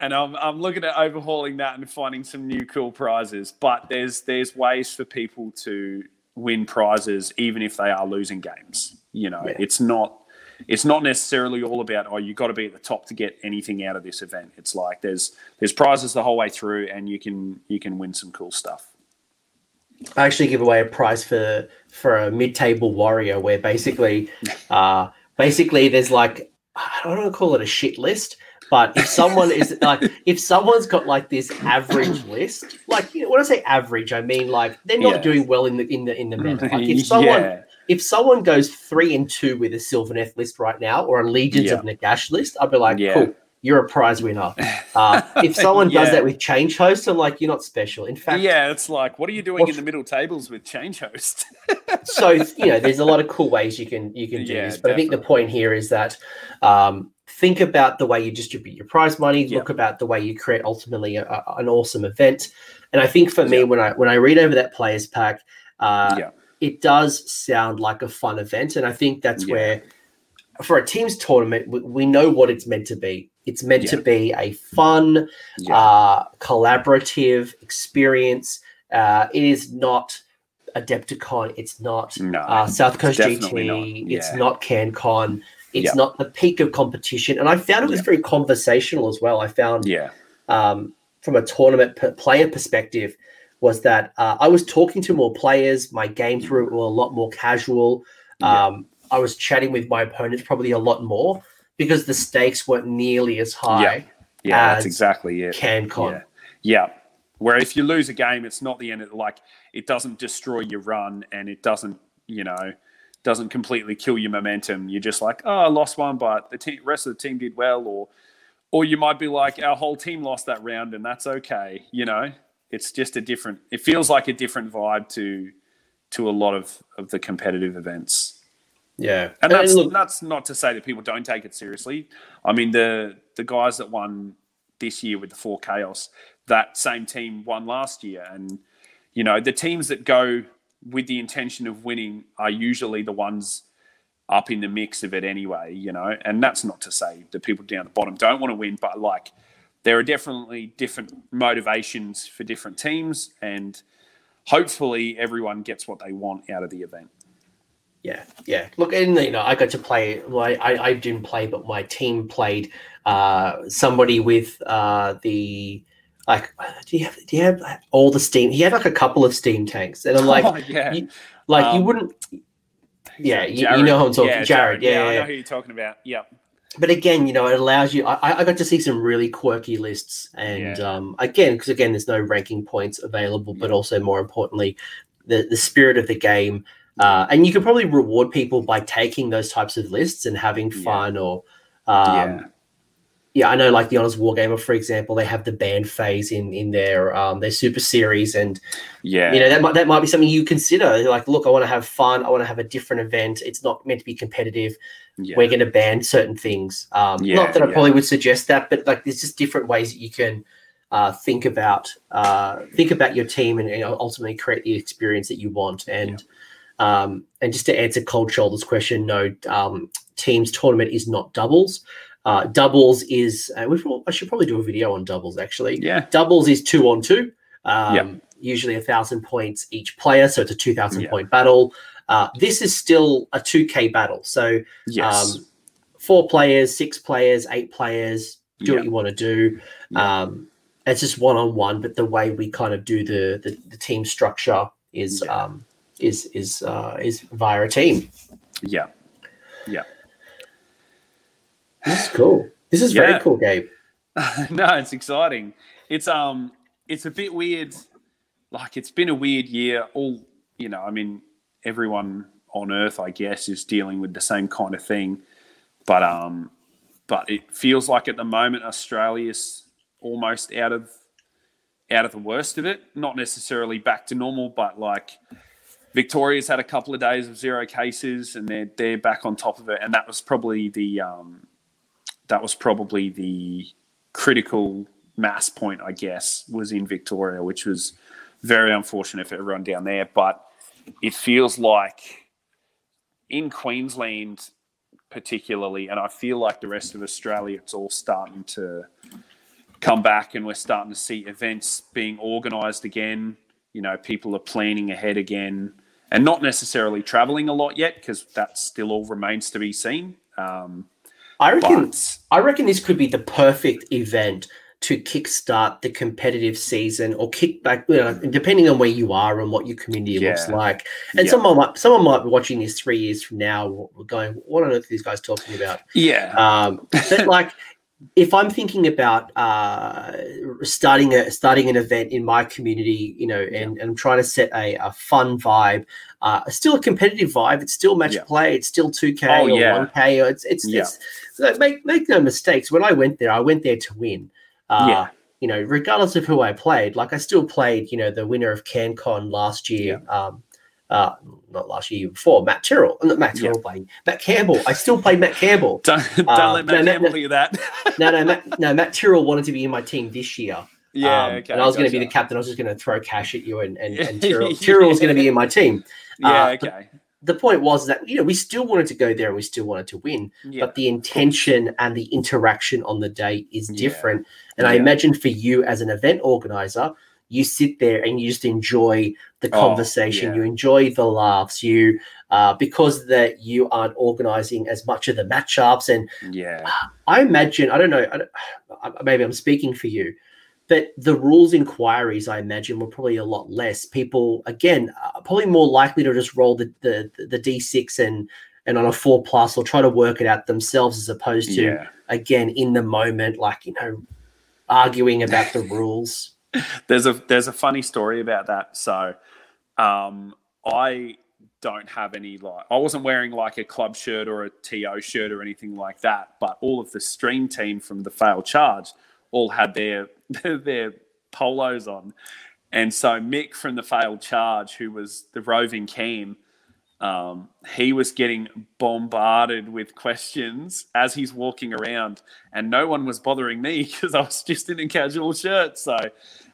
and I'm, I'm looking at overhauling that and finding some new cool prizes. But there's there's ways for people to win prizes even if they are losing games. You know, yeah. it's not it's not necessarily all about oh you've got to be at the top to get anything out of this event. It's like there's there's prizes the whole way through and you can you can win some cool stuff. I actually give away a prize for for a mid-table warrior where basically uh basically there's like I don't want to call it a shit list, but if someone is (laughs) like if someone's got like this average list, like you know, when I say average, I mean like they're not yeah. doing well in the in the in the meta. Like if (laughs) someone yeah. if someone goes three and two with a Sylvaneth list right now or a Legions yeah. of Nagash list, I'd be like, cool you're a prize winner. (laughs) Uh, if someone yeah. does that with Changehost, I'm like, you're not special. In fact, yeah, it's like, what are you doing in the middle tables with Changehost? (laughs) so you know, there's a lot of cool ways you can you can do yeah, this, but definitely. I think the point here is that um, think about the way you distribute your prize money. Yeah. Look about the way you create ultimately a, a, an awesome event. And I think for me, when I when I read over that players pack, uh, it does sound like a fun event, and I think that's where for a teams tournament, we, we, know what it's meant to be. It's meant yeah. to be a fun, yeah. uh, collaborative experience. Uh, it is not Adepticon. It's not no, uh, South Coast GT. Not. Yeah. It's not CanCon. It's not the peak of competition. And I found it was very conversational as well. I found, yeah, um, from a tournament player perspective, was that uh, I was talking to more players. My games were, were a lot more casual. Um, I was chatting with my opponents probably a lot more because the stakes weren't nearly as high. Yeah, yeah that's exactly it. CanCon. Yeah. yeah. Where if you lose a game, it's not the end of like it doesn't destroy your run and it doesn't, you know, doesn't completely kill your momentum. You're just like, oh, I lost one, but the team, rest of the team did well, or or you might be like, our whole team lost that round and that's okay. You know, it's just a different. It feels like a different vibe to to a lot of of the competitive events. Yeah, and that's look, that's not to say that people don't take it seriously. I mean, the the guys that won this year with the four chaos, that same team won last year, and you know the teams that go with the intention of winning are usually the ones up in the mix of it anyway. You know, and that's not to say that people down the bottom don't want to win, but like there are definitely different motivations for different teams, and hopefully everyone gets what they want out of the event. Yeah, yeah. Look, and you know, I got to play. Well, I, I didn't play, but my team played. Uh, somebody with uh, the like. Do you have? Do you have all the steam? He had like a couple of steam tanks, and I'm like, oh, yeah. You, like um, you wouldn't. Yeah, you, you, know who I'm talking. Yeah, Jared. Yeah, yeah, I know who you're talking about. Yep. But again, you know, it allows you. I, I got to see some really quirky lists, and yeah. um, again, because again, there's no ranking points available, but also more importantly, the the spirit of the game uh, and you can probably reward people by taking those types of lists and having fun yeah. or um, yeah. yeah i know like the honest wargamer for example they have the band phase in in their um, their super series and yeah you know that might that might be something you consider like look i want to have fun i want to have a different event it's not meant to be competitive yeah. we're going to ban certain things um, not that i probably would suggest that but like there's just different ways that you can uh, think about uh, think about your team and, and, ultimately create the experience that you want and um, and just to answer Cold Shoulders' question, no, um, teams tournament is not doubles. Uh, doubles is uh, I should probably do a video on doubles actually. Yeah, doubles is two on two. Um, Usually a thousand points each player, so it's a two thousand yeah. point battle. Uh, this is still a 2K battle. So Yes. um, four players, six players, eight players, do Yeah. what you want to do. Um, it's just one on one, but the way we kind of do the the, the team structure is um, is is uh, is via a team. yeah. Yeah. This is cool. This is Yeah. very cool, Gabe. (laughs) no, it's exciting. It's um, it's a bit weird. Like it's been a weird year. All you know, I mean, everyone on Earth, I guess, is dealing with the same kind of thing. But um, but it feels like at the moment Australia's almost out of out of the worst of it. Not necessarily back to normal, but like Victoria's had a couple of days of zero cases, and they're they're back on top of it. And that was probably the um, that was probably the critical mass point, I guess, was in Victoria, which was very unfortunate for everyone down there. But it feels like in Queensland, particularly, and I feel like the rest of Australia, it's all starting to come back, and we're starting to see events being organised again. You know, people are planning ahead again, and not necessarily travelling a lot yet because that still all remains to be seen. Um, I reckon. but I reckon this could be the perfect event to kickstart the competitive season or kick back, you know, depending on where you are and what your community looks like. And Yeah. someone might someone might be watching this three years from now, going, "What on earth are these guys talking about?" yeah, Um, but like, if I'm thinking about uh, starting a starting an event in my community, you know, and, and I'm trying to set a, a fun vibe, uh, still a competitive vibe. It's still match Yeah. play. It's still 2K Oh, or yeah. 1K. Or it's it's, Yeah. it's make make no mistakes. When I went there, I went there to win. Uh, Yeah. You know, regardless of who I played, like I still played. You know, the winner of CanCon last year. Um, uh, not last year, year before Matt Tyrrell, not Matt Yeah. Tyrrell playing Matt Campbell. I still played Matt Campbell. (laughs) don't don't Uh, let Matt no, Campbell no. hear that. No, no, Matt, (laughs) no. Matt Tyrrell wanted to be in my team this year. yeah, Um, okay. and I was going to be the captain. I was just going to throw cash at you, and and, and (laughs) Tyrrell, Tyrrell was going to be in my team. Yeah, uh, okay. The point was that you know we still wanted to go there and we still wanted to win, Yeah, but the intention and the interaction on the day is Yeah. different. And I imagine for you as an event organizer, you sit there and you just enjoy the Oh, conversation, yeah. you enjoy the laughs, you uh, because that you aren't organizing as much of the matchups and yeah, (sighs) I imagine, I don't know, I don't, (sighs) maybe I'm speaking for you, but the rules inquiries, I imagine, were probably a lot less. People, again, are probably more likely to just roll the, the, the D6 and, and on a four plus or try to work it out themselves as opposed to, yeah. again, in the moment, like, you know, arguing about the (laughs) rules. There's a there's a funny story about that. So, um, I don't have any like I wasn't wearing like a club shirt or a TO shirt or anything like that, but all of the stream team from the failed charge all had their (laughs) their polos on. And so Mick from the failed charge, who was the roving cam, um, he was getting bombarded with questions as he's walking around, and no one was bothering me (laughs) because I was just in a casual shirt. So,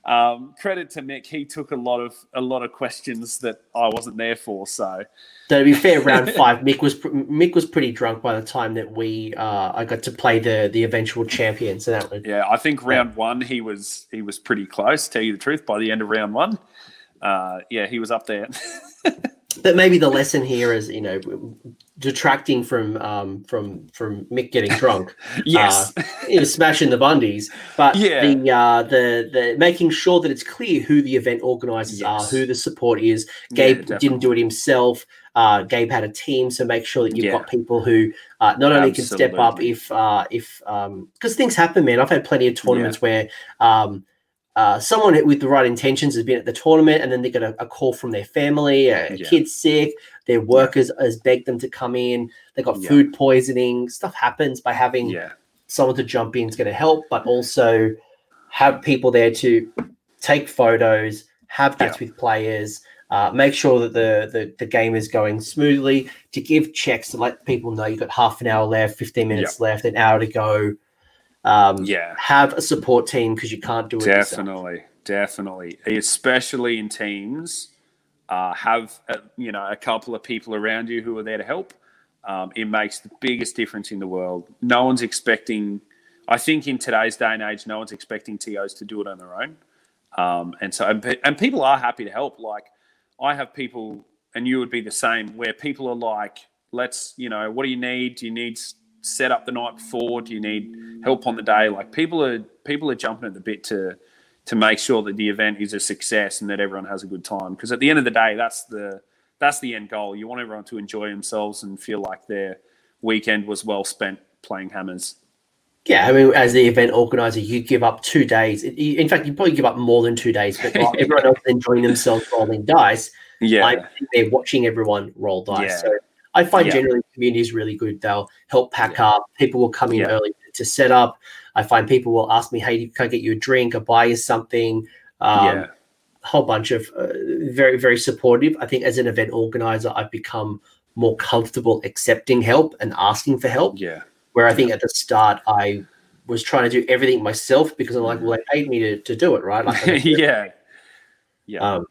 um, credit to Mick, he took a lot of a lot of questions that I wasn't there for. So, to be fair, round (laughs) five, Mick was Mick was pretty drunk by the time that we uh, I got to play the the eventual champion. So that was yeah, I think round one he was he was pretty close. Tell you the truth, by the end of round one, uh, yeah, he was up there. (laughs) but maybe the lesson here is you know detracting from um from from Mick getting drunk, (laughs) yes, you know, smashing the bundies, but Yeah. the uh the the making sure that it's clear who the event organizers are, who the support is. Gabe definitely. didn't do it himself. Uh, Gabe had a team, so make sure that you've Yeah. got people who uh, not only can step up Absolutely. if uh, if because things happen, man. I've had plenty of tournaments where um, uh, someone with the right intentions has been at the tournament, and then they get a, a call from their family, a, a Yeah. kid's sick, their workers has begged them to come in, they got Yeah. food poisoning. Stuff happens by having yeah, someone to jump in is going to help, but also have people there to take photos, have chats with players, uh, make sure that the, the the game is going smoothly, to give checks to let people know you've got half an hour left, 15 minutes left, an hour to go. Um, yeah. Have a support team because you can't do it yourself. Definitely, definitely, especially in teams. Uh, have a, you know a couple of people around you who are there to help. Um, it makes the biggest difference in the world. No one's expecting. I think in today's day and age, no one's expecting TOs to do it on their own. Um, and so, and, and people are happy to help. Like I have people and you would be the same, where people are like, let's, you know, what do you need? Do you need set up the night before? Do you need help on the day? Like people are people are jumping at the bit to to make sure that the event is a success and that everyone has a good time. Because at the end of the day, that's the that's the end goal. You want everyone to enjoy themselves and feel like their weekend was well spent playing hammers. Yeah, I mean, as the event organizer, you give up two days. In fact, you probably give up more than two days, but while (laughs) everyone else is enjoying themselves rolling dice, Yeah, think they're watching everyone roll dice. Yeah. So I find Yeah. generally the community is really good. They'll help pack up. People will come in Yeah. early to set up. I find people will ask me, "Hey, can I get you a drink or buy you something?" Um, yeah, a whole bunch of uh, very very supportive. I think as an event organizer, I've become more comfortable accepting help and asking for help. yeah, Where I think at the start I was trying to do everything myself because I'm like, well, they paid me to, to do it, right? Like, (laughs) yeah, yeah, um,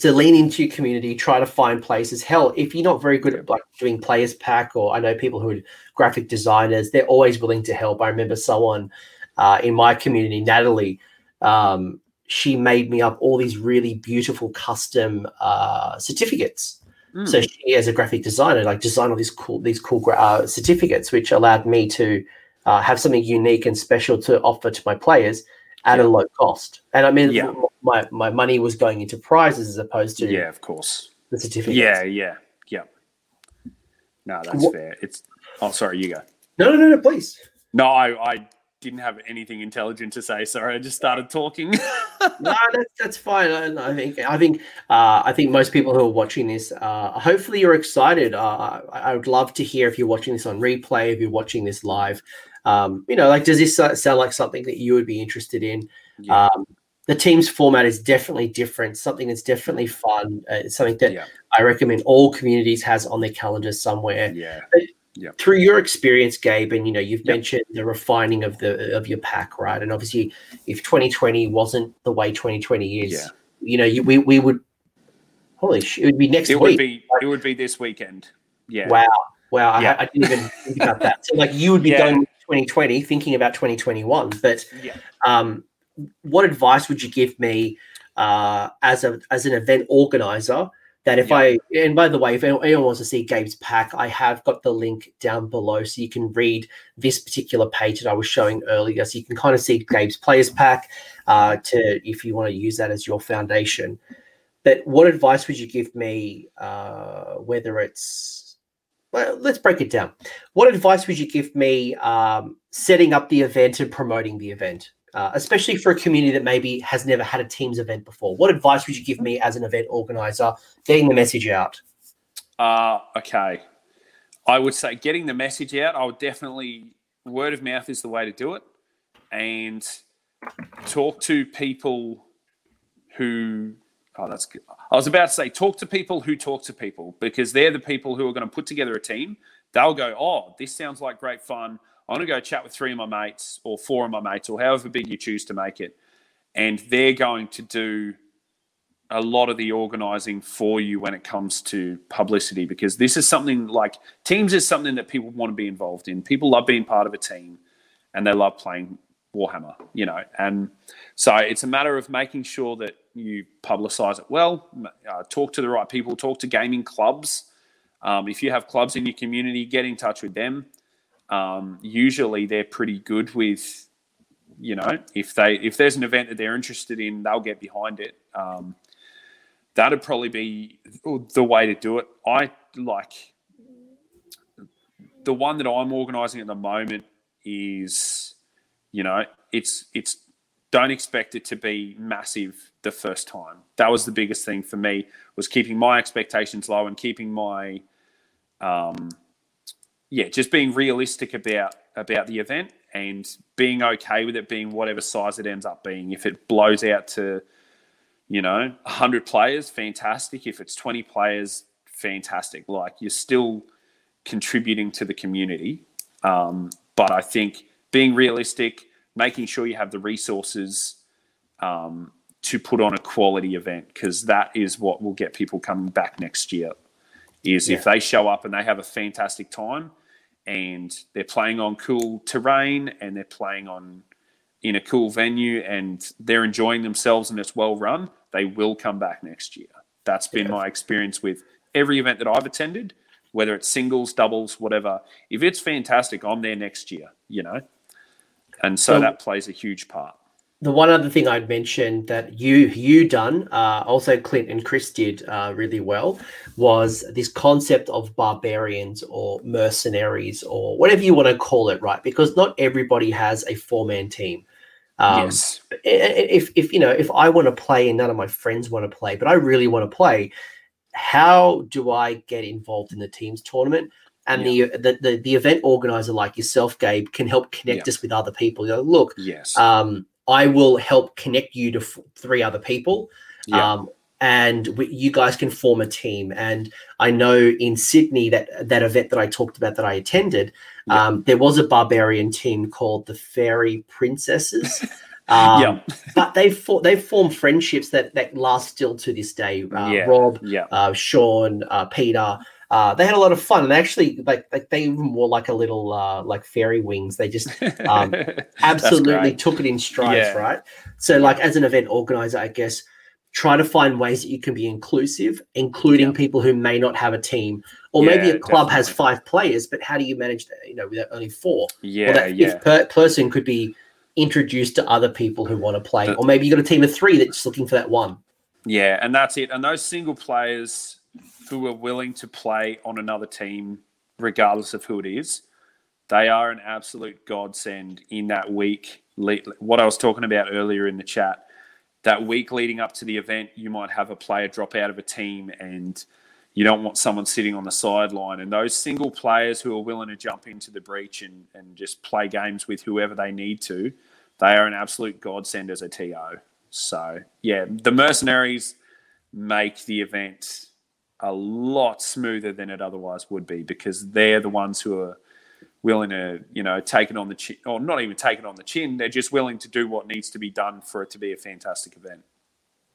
so lean into your community, try to find places. Hell, if you're not very good at like doing players pack, or I know people who are graphic designers, they're always willing to help. I remember someone uh, in my community, Natalie, um, she made me up all these really beautiful custom uh, certificates. Mm. So she, as a graphic designer, like designed all these cool these cool gra- uh, certificates, which allowed me to uh, have something unique and special to offer to my players at Yeah. a low cost. And I mean, Yeah. my my money was going into prizes as opposed to yeah, of course. the certificates. Yeah, yeah, yeah. No, that's What- fair. It's. Oh, sorry, you go. No, no, no, no, please. No, I, I didn't have anything intelligent to say. Sorry, I just started talking. (laughs) no, that's that's fine. I, I think I think uh, I think most people who are watching this, uh, hopefully, you're excited. Uh, I, I would love to hear if you're watching this on replay, if you're watching this live. Um, you know, like, does this uh, sound like something that you would be interested in? yeah, Um, the team's format is definitely different. Something that's definitely fun. Uh, it's something that yeah, I recommend all communities has on their calendars somewhere. yeah, through your experience, Gabe, and you know, you've Yep. mentioned the refining of the of your pack, right? And obviously, if 2020 wasn't the way 2020 is, Yeah. you know, you, we we would holy shit, it would be next It would week. be. It would be this weekend. Yeah. Wow, wow, I- Yeah. I, didn't even think about that. So, like, you would be Yeah. going 2020, thinking about 2021. But Yeah. um, what advice would you give me uh, as a as an event organizer? That if Yeah. I and by the way, if anyone wants to see Gabe's pack, I have got the link down below, so you can read this particular page that I was showing earlier, so you can kind of see Gabe's players pack uh, to if you want to use that as your foundation. But what advice would you give me? Uh, whether it's well, let's break it down. What advice would you give me um, setting up the event and promoting the event, uh, especially for a community that maybe has never had a Teams event before? What advice would you give me as an event organizer getting the message out? Uh, okay. I would say getting the message out, I would definitely, word of mouth is the way to do it. And talk to people who, oh, that's good. I was about to say, talk to people who talk to people because they're the people who are going to put together a team. They'll go, oh, this sounds like great fun. I'm going to go chat with three of my mates or four of my mates or however big you choose to make it. And they're going to do a lot of the organizing for you when it comes to publicity because this is something like teams is something that people want to be involved in. People love being part of a team and they love playing Warhammer, you know. And so it's a matter of making sure that you publicize it well, uh, talk to the right people, talk to gaming clubs. Um, if you have clubs in your community, get in touch with them. Um, usually they're pretty good with, you know, if they if there's an event that they're interested in, they'll get behind it. Um, that'd probably be the way to do it. I like the one that I'm organising at the moment is, you know, it's it's don't expect it to be massive the first time. That was the biggest thing for me was keeping my expectations low and keeping my, um, yeah, just being realistic about about the event and being okay with it being whatever size it ends up being. If it blows out to you know, 100 players, fantastic. If it's 20 players, fantastic. Like you're still contributing to the community. Um, but I think being realistic, making sure you have the resources um, to put on a quality event, because that is what will get people coming back next year. Is if they show up and they have a fantastic time and they're playing on cool terrain and they're playing on in a cool venue and they're enjoying themselves and it's well run, they will come back next year. That's been Yeah. my experience with every event that I've attended, whether it's singles, doubles, whatever. If it's fantastic, I'm there next year, you know? And so, So- that plays a huge part. The one other thing I'd mention that you you done, uh, also Clint and Chris did uh, really well, was this concept of barbarians or mercenaries or whatever you want to call it, right? Because not everybody has a four man team. Um, yes. If if you know if I want to play and none of my friends want to play, but I really want to play, how do I get involved in the teams tournament? And the, the the the event organizer like yourself, Gabe, can help connect Yeah. us with other people. You know, look, Yes. um, I will help connect you to f- three other people. yeah. Um, and we, you guys can form a team. And I know in Sydney that that event that I talked about that I attended, Yeah. um, there was a barbarian team called the Fairy Princesses. (laughs) Um, yeah. but they've for, they've formed friendships that that last still to this day. Uh, yeah. Rob, Yeah. uh, Sean, uh, Peter. Uh, they had a lot of fun, and actually like like they even wore like a little uh, like fairy wings. They just um, (laughs) absolutely took it in strides, Yeah. right? So, like as an event organizer, I guess try to find ways that you can be inclusive, including Yeah. people who may not have a team, or maybe Yeah, a club has five players, but how do you manage that? You know, with only four. yeah. well, that yeah. per- person could be introduced to other people who want to play, The- or maybe you got a team of three that's looking for that one. Yeah, and that's it. And those single players who are willing to play on another team, regardless of who it is, they are an absolute godsend in that week. What I was talking about earlier in the chat, that week leading up to the event, you might have a player drop out of a team and you don't want someone sitting on the sideline. And those single players who are willing to jump into the breach and, and just play games with whoever they need to, they are an absolute godsend as a TO. So, yeah, the mercenaries make the event a lot smoother than it otherwise would be because they're the ones who are willing to, you know, take it on the chin, or not even take it on the chin. They're just willing to do what needs to be done for it to be a fantastic event.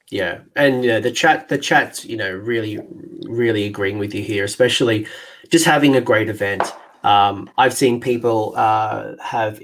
Yeah, and yeah, the chat, the chat's you know really, really agreeing with you here, especially just having a great event. Um, I've seen people uh, have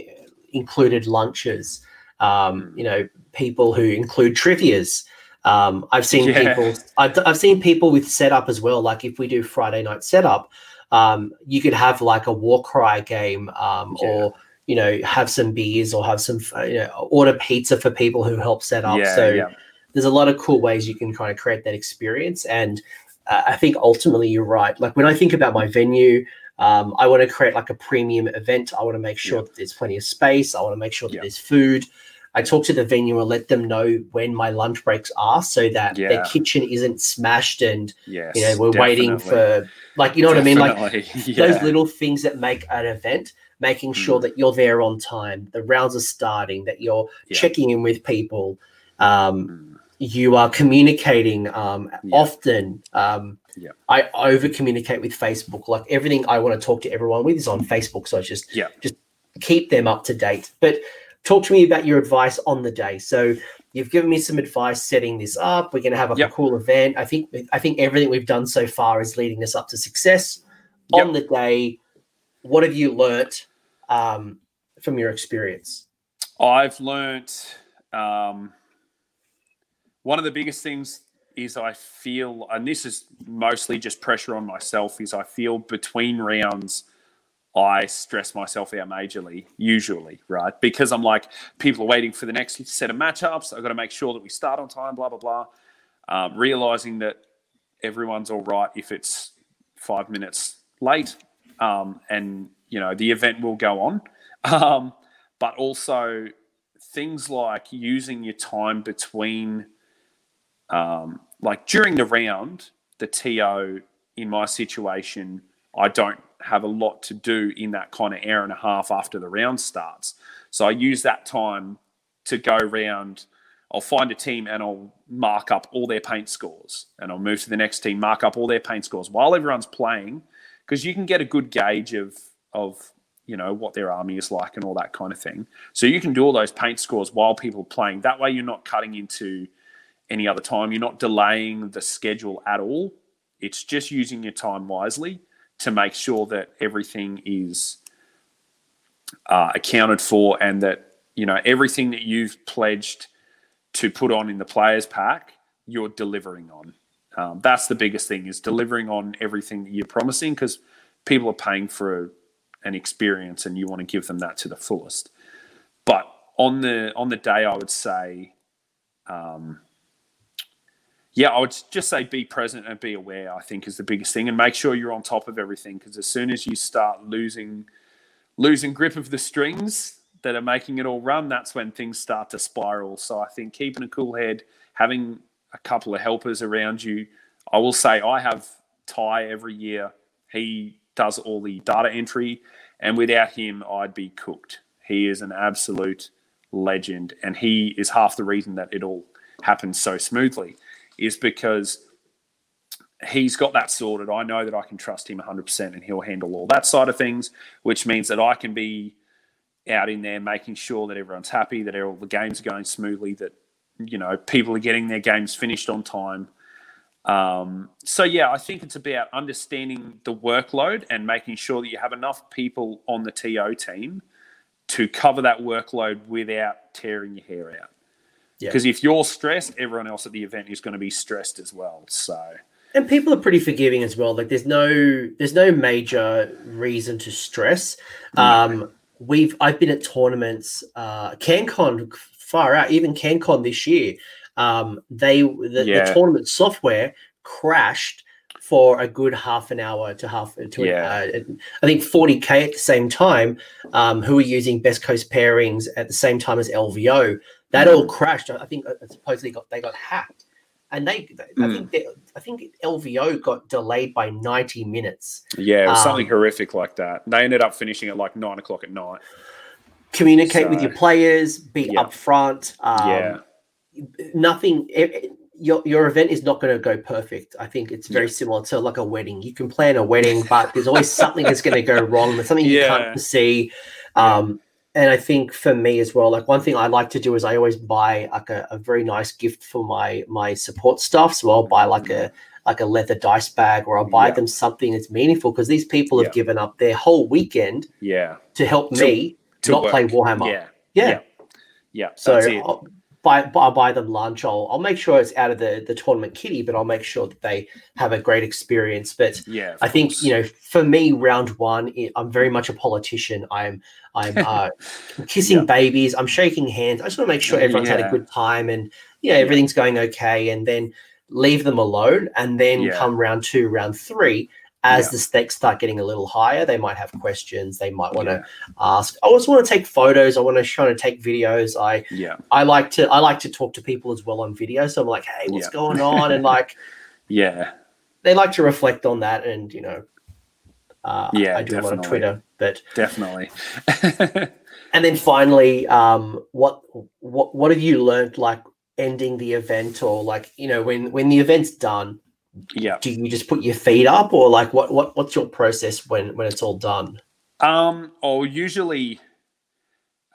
included lunches. Um, you know, people who include trivia's. Um, I've seen Yeah. people. I've, I've seen people with setup as well. Like if we do Friday night setup, um, you could have like a Warcry game, um, Yeah. or you know, have some beers or have some, uh, you know, order pizza for people who help set up. yeah, so there's a lot of cool ways you can kind of create that experience. And uh, I think ultimately you're right. Like when I think about my venue, um, I want to create like a premium event. I want to make sure Yeah. that there's plenty of space. I want to make sure that Yeah. there's food. I talk to the venue and let them know when my lunch breaks are so that their kitchen isn't smashed and yes. you know we're waiting for like you know what I mean like Definitely, (laughs) those little things that make an event making sure Mm. that you're there on time the rounds are starting that you're Yeah. checking in with people um, Mm. you are communicating um, Yeah. often um, Yeah. i over communicate with facebook like everything i want to talk to everyone with is on facebook so I just Yeah. just keep them up to date but talk to me about your advice on the day. So you've given me some advice setting this up. We're going to have a Yep. cool event. I think i think everything we've done so far is leading us up to success. Yep. on the day what have you learnt um, from your experience? I've learnt um, one of the biggest things is I feel, and this is mostly just pressure on myself, is I feel between rounds, I stress myself out majorly, usually, right? Because I'm like, people are waiting for the next set of matchups. I've got to make sure that we start on time, blah, blah, blah. Um, realizing that everyone's all right if it's five minutes late um, and, you know, the event will go on. Um, but also things like using your time between um, like during the round the to in my situation i don't have a lot to do in that kind of hour and a half after the round starts so i use that time to go round i'll find a team and i'll mark up all their paint scores and i'll move to the next team mark up all their paint scores while everyone's playing because you can get a good gauge of of you know what their army is like and all that kind of thing. So you can do all those paint scores while people are playing. That way, you're not cutting into any other time. You're not delaying the schedule at all. It's just using your time wisely to make sure that everything is uh, accounted for and that you know everything that you've pledged to put on in the players pack, you're delivering on. Um, that's the biggest thing is delivering on everything that you're promising because people are paying for a, an experience and you want to give them that to the fullest. But on the on the day, I would say, um, yeah, I would just say be present and be aware. I think is the biggest thing, and make sure you're on top of everything because as soon as you start losing losing grip of the strings that are making it all run, that's when things start to spiral. So I think keeping a cool head, having a couple of helpers around you. I will say I have Ty every year. He does all the data entry, and without him, I'd be cooked. He is an absolute legend, and he is half the reason that it all happens so smoothly, is because he's got that sorted. I know that I can trust him 100% and he'll handle all that side of things, which means that I can be out in there making sure that everyone's happy, that all the games are going smoothly, that you know people are getting their games finished on time. Um, so yeah, I think it's about understanding the workload and making sure that you have enough people on the TO team to cover that workload without tearing your hair out. Because yeah. if you're stressed, everyone else at the event is going to be stressed as well. So and people are pretty forgiving as well. Like there's no there's no major reason to stress. Um, we've I've been at tournaments, uh, CanCon far out, even CanCon this year. Um, they the, yeah. the tournament software crashed for a good half an hour to half to yeah. uh, I think 40k at the same time. Um, who were using best coast pairings at the same time as LVO? That mm. all crashed. I think uh, supposedly got they got hacked and they, mm. I hmm. think, they, I think LVO got delayed by ninety minutes. Yeah, it was um, something horrific like that. They ended up finishing at like nine o'clock at night. Communicate so, with your players, be yeah. upfront. Um, yeah, nothing. It, your, your event is not going to go perfect. I think it's very yeah. similar to like a wedding. You can plan a wedding, but there's always something that's going to go wrong. There's something (laughs) yeah. you can't see. Um, and I think for me as well, like one thing I like to do is I always buy like a, a very nice gift for my my support staff. So I'll buy like a like a leather dice bag or I'll buy yeah. them something that's meaningful because these people have yeah. given up their whole weekend yeah to help to, me to not work. play Warhammer. Yeah. Yeah. Yeah. yeah so buy, I'll buy them lunch. I'll, I'll make sure it's out of the, the tournament kitty, but I'll make sure that they have a great experience. But yeah, I think, you know, for me, round one, I'm very much a politician. I'm I'm uh, (laughs) kissing yeah. babies. I'm shaking hands. I just want to make sure everyone's yeah. had a good time and yeah, everything's going okay. And then leave them alone. And then yeah. come round two, round three. As the stakes start getting a little higher, they might have questions. They might want to ask. I just want to take photos. I want to try to take videos. I yeah. I like to I like to talk to people as well on video. So I'm like, hey, what's going on? And like, (laughs) yeah, they like to reflect on that. And you know, uh, yeah, I do definitely. a lot of Twitter, but definitely. (laughs) and then finally, um, what what what have you learned like ending the event or like you know when when the event's done? Yeah, do you just put your feet up or like what what what's your process when when it's all done? Um, or usually,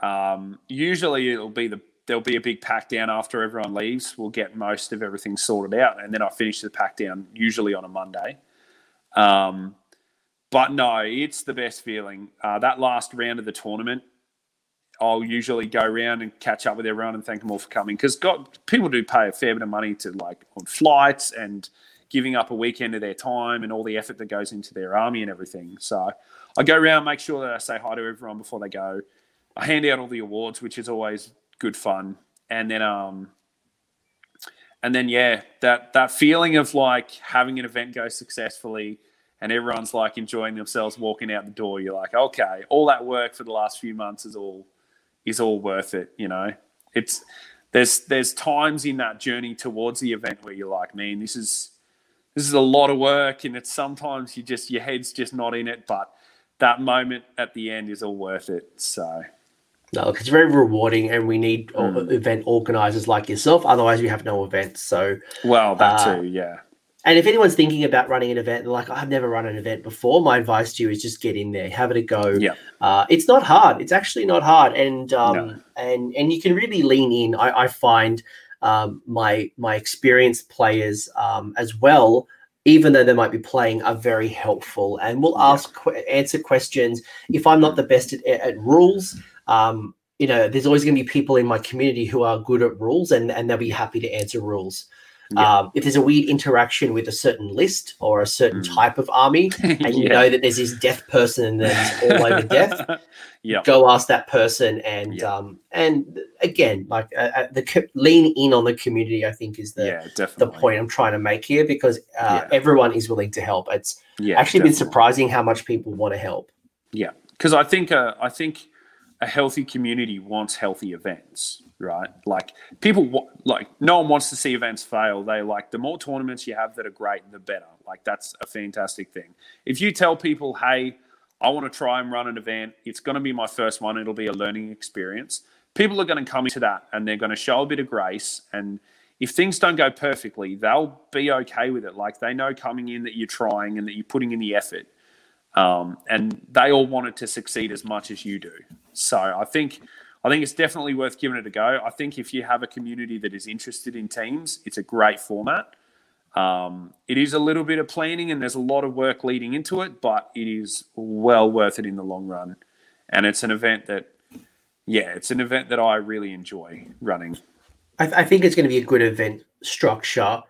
um, usually it'll be the there'll be a big pack down after everyone leaves. We'll get most of everything sorted out, and then I finish the pack down usually on a Monday. Um, but no, it's the best feeling. Uh, that last round of the tournament, I'll usually go around and catch up with everyone and thank them all for coming because people do pay a fair bit of money to like on flights and giving up a weekend of their time and all the effort that goes into their army and everything. So I go around, make sure that I say hi to everyone before they go. I hand out all the awards, which is always good fun, and then um, and then yeah, that that feeling of like having an event go successfully and everyone's like enjoying themselves walking out the door, you're like, okay, all that work for the last few months is all is all worth it. You know, it's there's there's times in that journey towards the event where you're like, man, this is this is a lot of work, and it's sometimes you just your head's just not in it, but that moment at the end is all worth it. So. No, it's very rewarding, and we need mm. event organizers like yourself. Otherwise, we have no events. So, well, that uh, too, yeah. And if anyone's thinking about running an event, like I've never run an event before, my advice to you is just get in there, have it a go. Yeah, uh, it's not hard. It's actually not hard, and um, no. and and you can really lean in. I, I find um, my my experienced players um, as well, even though they might be playing, are very helpful and will ask answer questions. If I'm not the best at, at rules, um, you know, there's always going to be people in my community who are good at rules, and and they'll be happy to answer rules. Yeah. Um, if there's a weird interaction with a certain list or a certain mm. type of army, (laughs) and you yeah. know that there's this death person that's all over (laughs) death, yeah. go ask that person. And yeah. um, and again, like uh, uh the co- lean in on the community, I think is the the point I'm trying to make here because uh, everyone is willing to help. It's yeah, actually definitely. been surprising how much people want to help. Yeah, because I think uh, I think a healthy community wants healthy events right? Like people, like no one wants to see events fail. They like the more tournaments you have that are great, the better. Like that's a fantastic thing. If you tell people, hey, I want to try and run an event, it's going to be my first one. It'll be a learning experience. People are going to come into that and they're going to show a bit of grace. And if things don't go perfectly, they'll be okay with it. Like they know coming in that you're trying and that you're putting in the effort. Um, and they all want it to succeed as much as you do. So I think I think it's definitely worth giving it a go. I think if you have a community that is interested in teams, it's a great format. Um, it is a little bit of planning and there's a lot of work leading into it, but it is well worth it in the long run. And it's an event that, yeah, it's an event that I really enjoy running. I, th- I think it's going to be a good event structure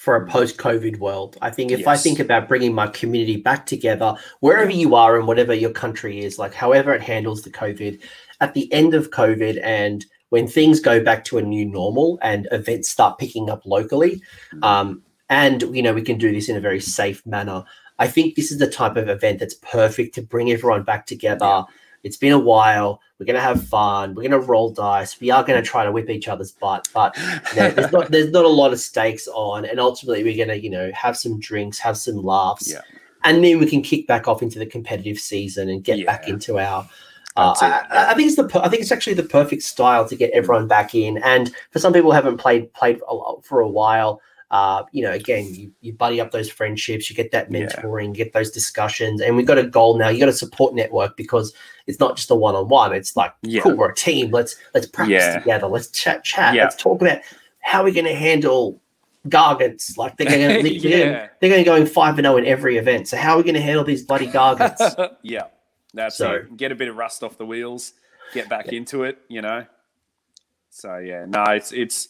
for a post-COVID world. I think if yes. I think about bringing my community back together, wherever you are and whatever your country is, like however it handles the COVID, at the end of COVID and when things go back to a new normal and events start picking up locally, mm. um, and you know we can do this in a very safe manner. I think this is the type of event that's perfect to bring everyone back together. Yeah. It's been a while. We're going to have fun. We're going to roll dice. We are going to try to whip each other's butt, but you know, there's not there's not a lot of stakes on. And ultimately, we're going to you know have some drinks, have some laughs, yeah. and then we can kick back off into the competitive season and get yeah. back into our uh, I, I, think it's the I think it's actually the perfect style to get everyone back in. And for some people who haven't played played for a while, uh, you know, again, you, you buddy up those friendships, you get that mentoring, yeah. get those discussions, and we've got a goal now. You got a support network because it's not just a one on one. It's like, yeah. cool, we're a team. Let's let's practice yeah. together. Let's chat, chat. Let's talk about how we're going to handle Gargants. Like they're going (laughs) to they're going to go in five and zero oh in every event. So how are we going to handle these bloody Gargants? (laughs) yeah. That's so, it. Get a bit of rust off the wheels, get back into it, you know. So yeah, no, it's it's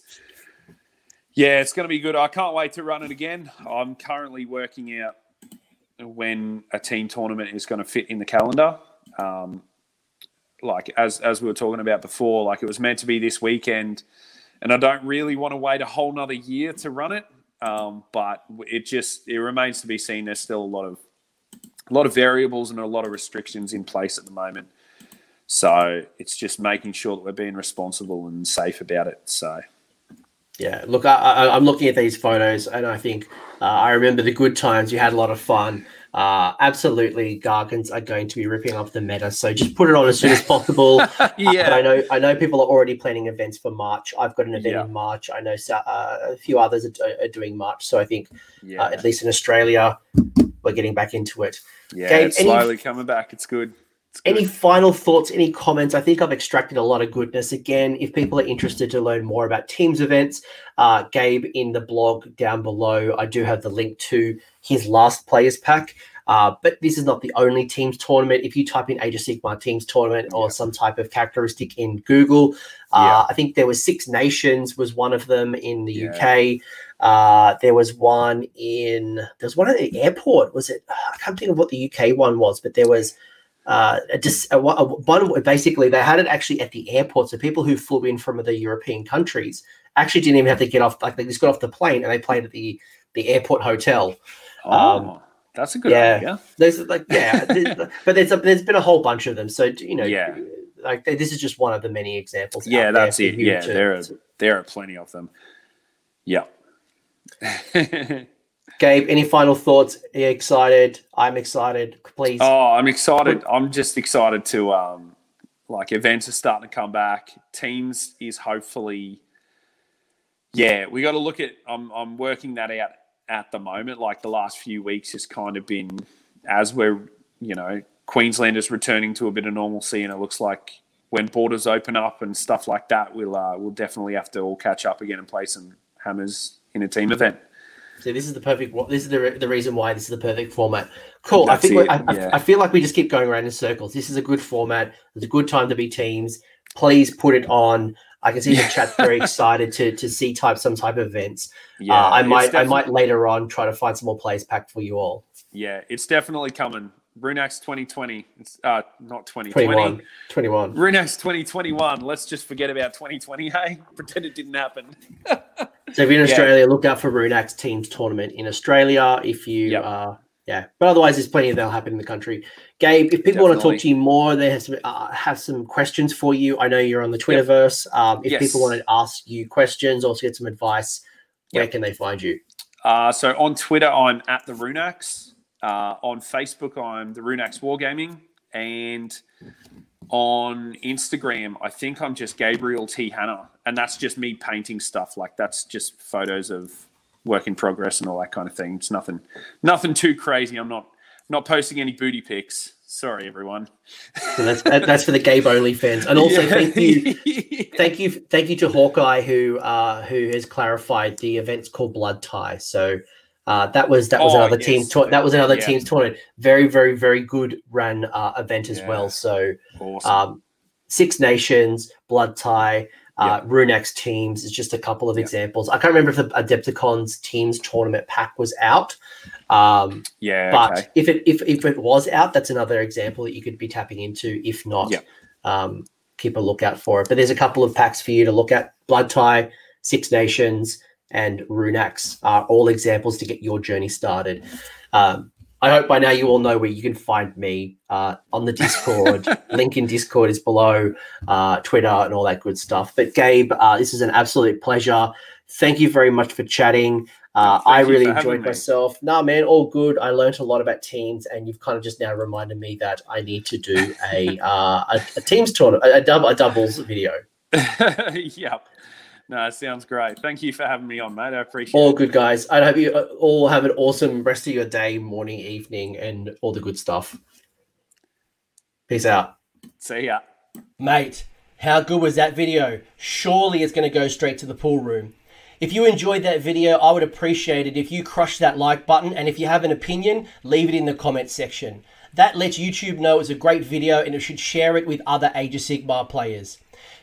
yeah, it's going to be good. I can't wait to run it again. I'm currently working out when a team tournament is going to fit in the calendar. Um, like as as we were talking about before, like it was meant to be this weekend, and I don't really want to wait a whole nother year to run it. Um, but it just it remains to be seen. There's still a lot of a lot of variables and a lot of restrictions in place at the moment. So it's just making sure that we're being responsible and safe about it. So. Yeah, look, I, am looking at these photos, and I think uh, I remember the good times. You had a lot of fun. Uh, absolutely, Gargants are going to be ripping up the meta. So just put it on as soon as possible. (laughs) yeah, uh, I know. I know people are already planning events for March. I've got an event yeah. in March. I know uh, a few others are, are, doing March. So I think, uh, yeah. at least in Australia, we're getting back into it. Yeah, Gabe, it's slowly any, coming back. It's good. Any final thoughts, any comments? I think I've extracted a lot of goodness. Again, if people are interested to learn more about Teams events, uh, Gabe in the blog down below, I do have the link to his last players pack. Uh, but this is not the only teams tournament. If you type in Age of Sigmar teams tournament or yeah. some type of characteristic in Google, uh, yeah. I think there was Six Nations was one of them in the yeah. UK. Uh, there was one in there was one at the airport. Was it? I can't think of what the UK one was, but there was uh, just a, a, one. Basically, they had it actually at the airport, so people who flew in from the European countries actually didn't even have to get off. Like they just got off the plane and they played at the the airport hotel. Oh. Um, that's a good yeah, idea. There's like yeah, (laughs) but there's a, there's been a whole bunch of them. So you know, yeah, like this is just one of the many examples. Yeah, that's it. Yeah, to, there are there are plenty of them. Yeah. (laughs) Gabe, any final thoughts? Are you excited? I'm excited. Please. Oh, I'm excited. I'm just excited to um like events are starting to come back. Teams is hopefully yeah, we got to look at I'm I'm working that out at the moment. Like the last few weeks has kind of been as we're, you know, Queensland is returning to a bit of normalcy and it looks like when borders open up and stuff like that, we'll uh, we'll definitely have to all catch up again and play some hammers in a team event. So this is the perfect. This is the, the reason why this is the perfect format. Cool. That's I think I, yeah. I, feel like we just keep going around in circles. This is a good format. It's a good time to be teams. Please put it on. I can see the chat very (laughs) excited to to see type some type of events. Yeah, uh, I might I might later on try to find some more plays packed for you all. Yeah, it's definitely coming. Rune Axe 2020. It's uh not 2020. 21. 21. Rune Axe 2021. Let's just forget about 2020. Hey, (laughs) pretend it didn't happen. (laughs) So if you're in Yeah. Australia, look out for Rune Axe Teams Tournament in Australia. If you, Yep. uh, yeah, but otherwise, there's plenty of that'll happen in the country. Gabe, if people want to talk to you more, they have some uh, have some questions for you. I know you're on the Twitterverse. Um, if Yes. people want to ask you questions or to get some advice, where Yep. can they find you? Uh, so on Twitter, I'm at the Rune Axe. Uh, on Facebook, I'm the Rune Axe Wargaming, and on Instagram, I think I'm just Gabriel T Hanna, and that's just me painting stuff. Like that's just photos of work in progress and all that kind of thing. It's nothing, nothing too crazy. I'm not not posting any booty pics. Sorry, everyone. So that's that's for the Gabe only fans. And also, thank you. (laughs) Thank you, thank you to Hawkeye who uh, who has clarified the event's called Blood Tie. So uh, that was that was Oh, another yes. team tour- that was another Yeah. team's tournament. Very very very good run uh, event as Yeah. well. So Awesome. um, Six Nations, Blood Tie, uh, Rune Axe teams is just a couple of Yeah. examples. I can't remember if the Adepticons teams tournament pack was out. Um, yeah. but okay. if it if, if it was out, that's another example that you could be tapping into. If not, Yeah. um, keep a lookout for it. But there's a couple of packs for you to look at: Blood Tie, Six Nations, and Rune Axe are all examples to get your journey started. Um, I hope by now you all know where you can find me uh, on the Discord. (laughs) Link in Discord is below, uh, Twitter, and all that good stuff. But Gabe, uh, this is an absolute pleasure. Thank you very much for chatting. Uh, I really enjoyed me. myself. Nah, man, all good. I learned a lot about teams, and you've kind of just now reminded me that I need to do a uh, a, a teams tournament, a, a doubles video. (laughs) yep. No, it sounds great. Thank you for having me on, mate. I appreciate All it. All good, guys. I hope you uh, all have an awesome rest of your day, morning, evening, and all the good stuff. Peace out. See ya. Mate, how good was that video? Surely it's going to go straight to the pool room. If you enjoyed that video, I would appreciate it if you crush that like button and if you have an opinion, leave it in the comment section. That lets YouTube know it's a great video and it should share it with other Age of Sigmar players.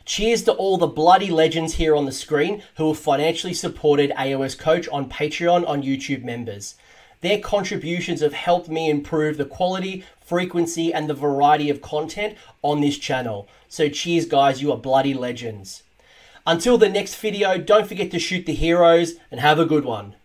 Cheers to all the bloody legends here on the screen who have financially supported AOS Coach on Patreon on YouTube members. Their contributions have helped me improve the quality, frequency, and the variety of content on this channel. So cheers guys, you are bloody legends. Until the next video, don't forget to shoot the heroes and have a good one.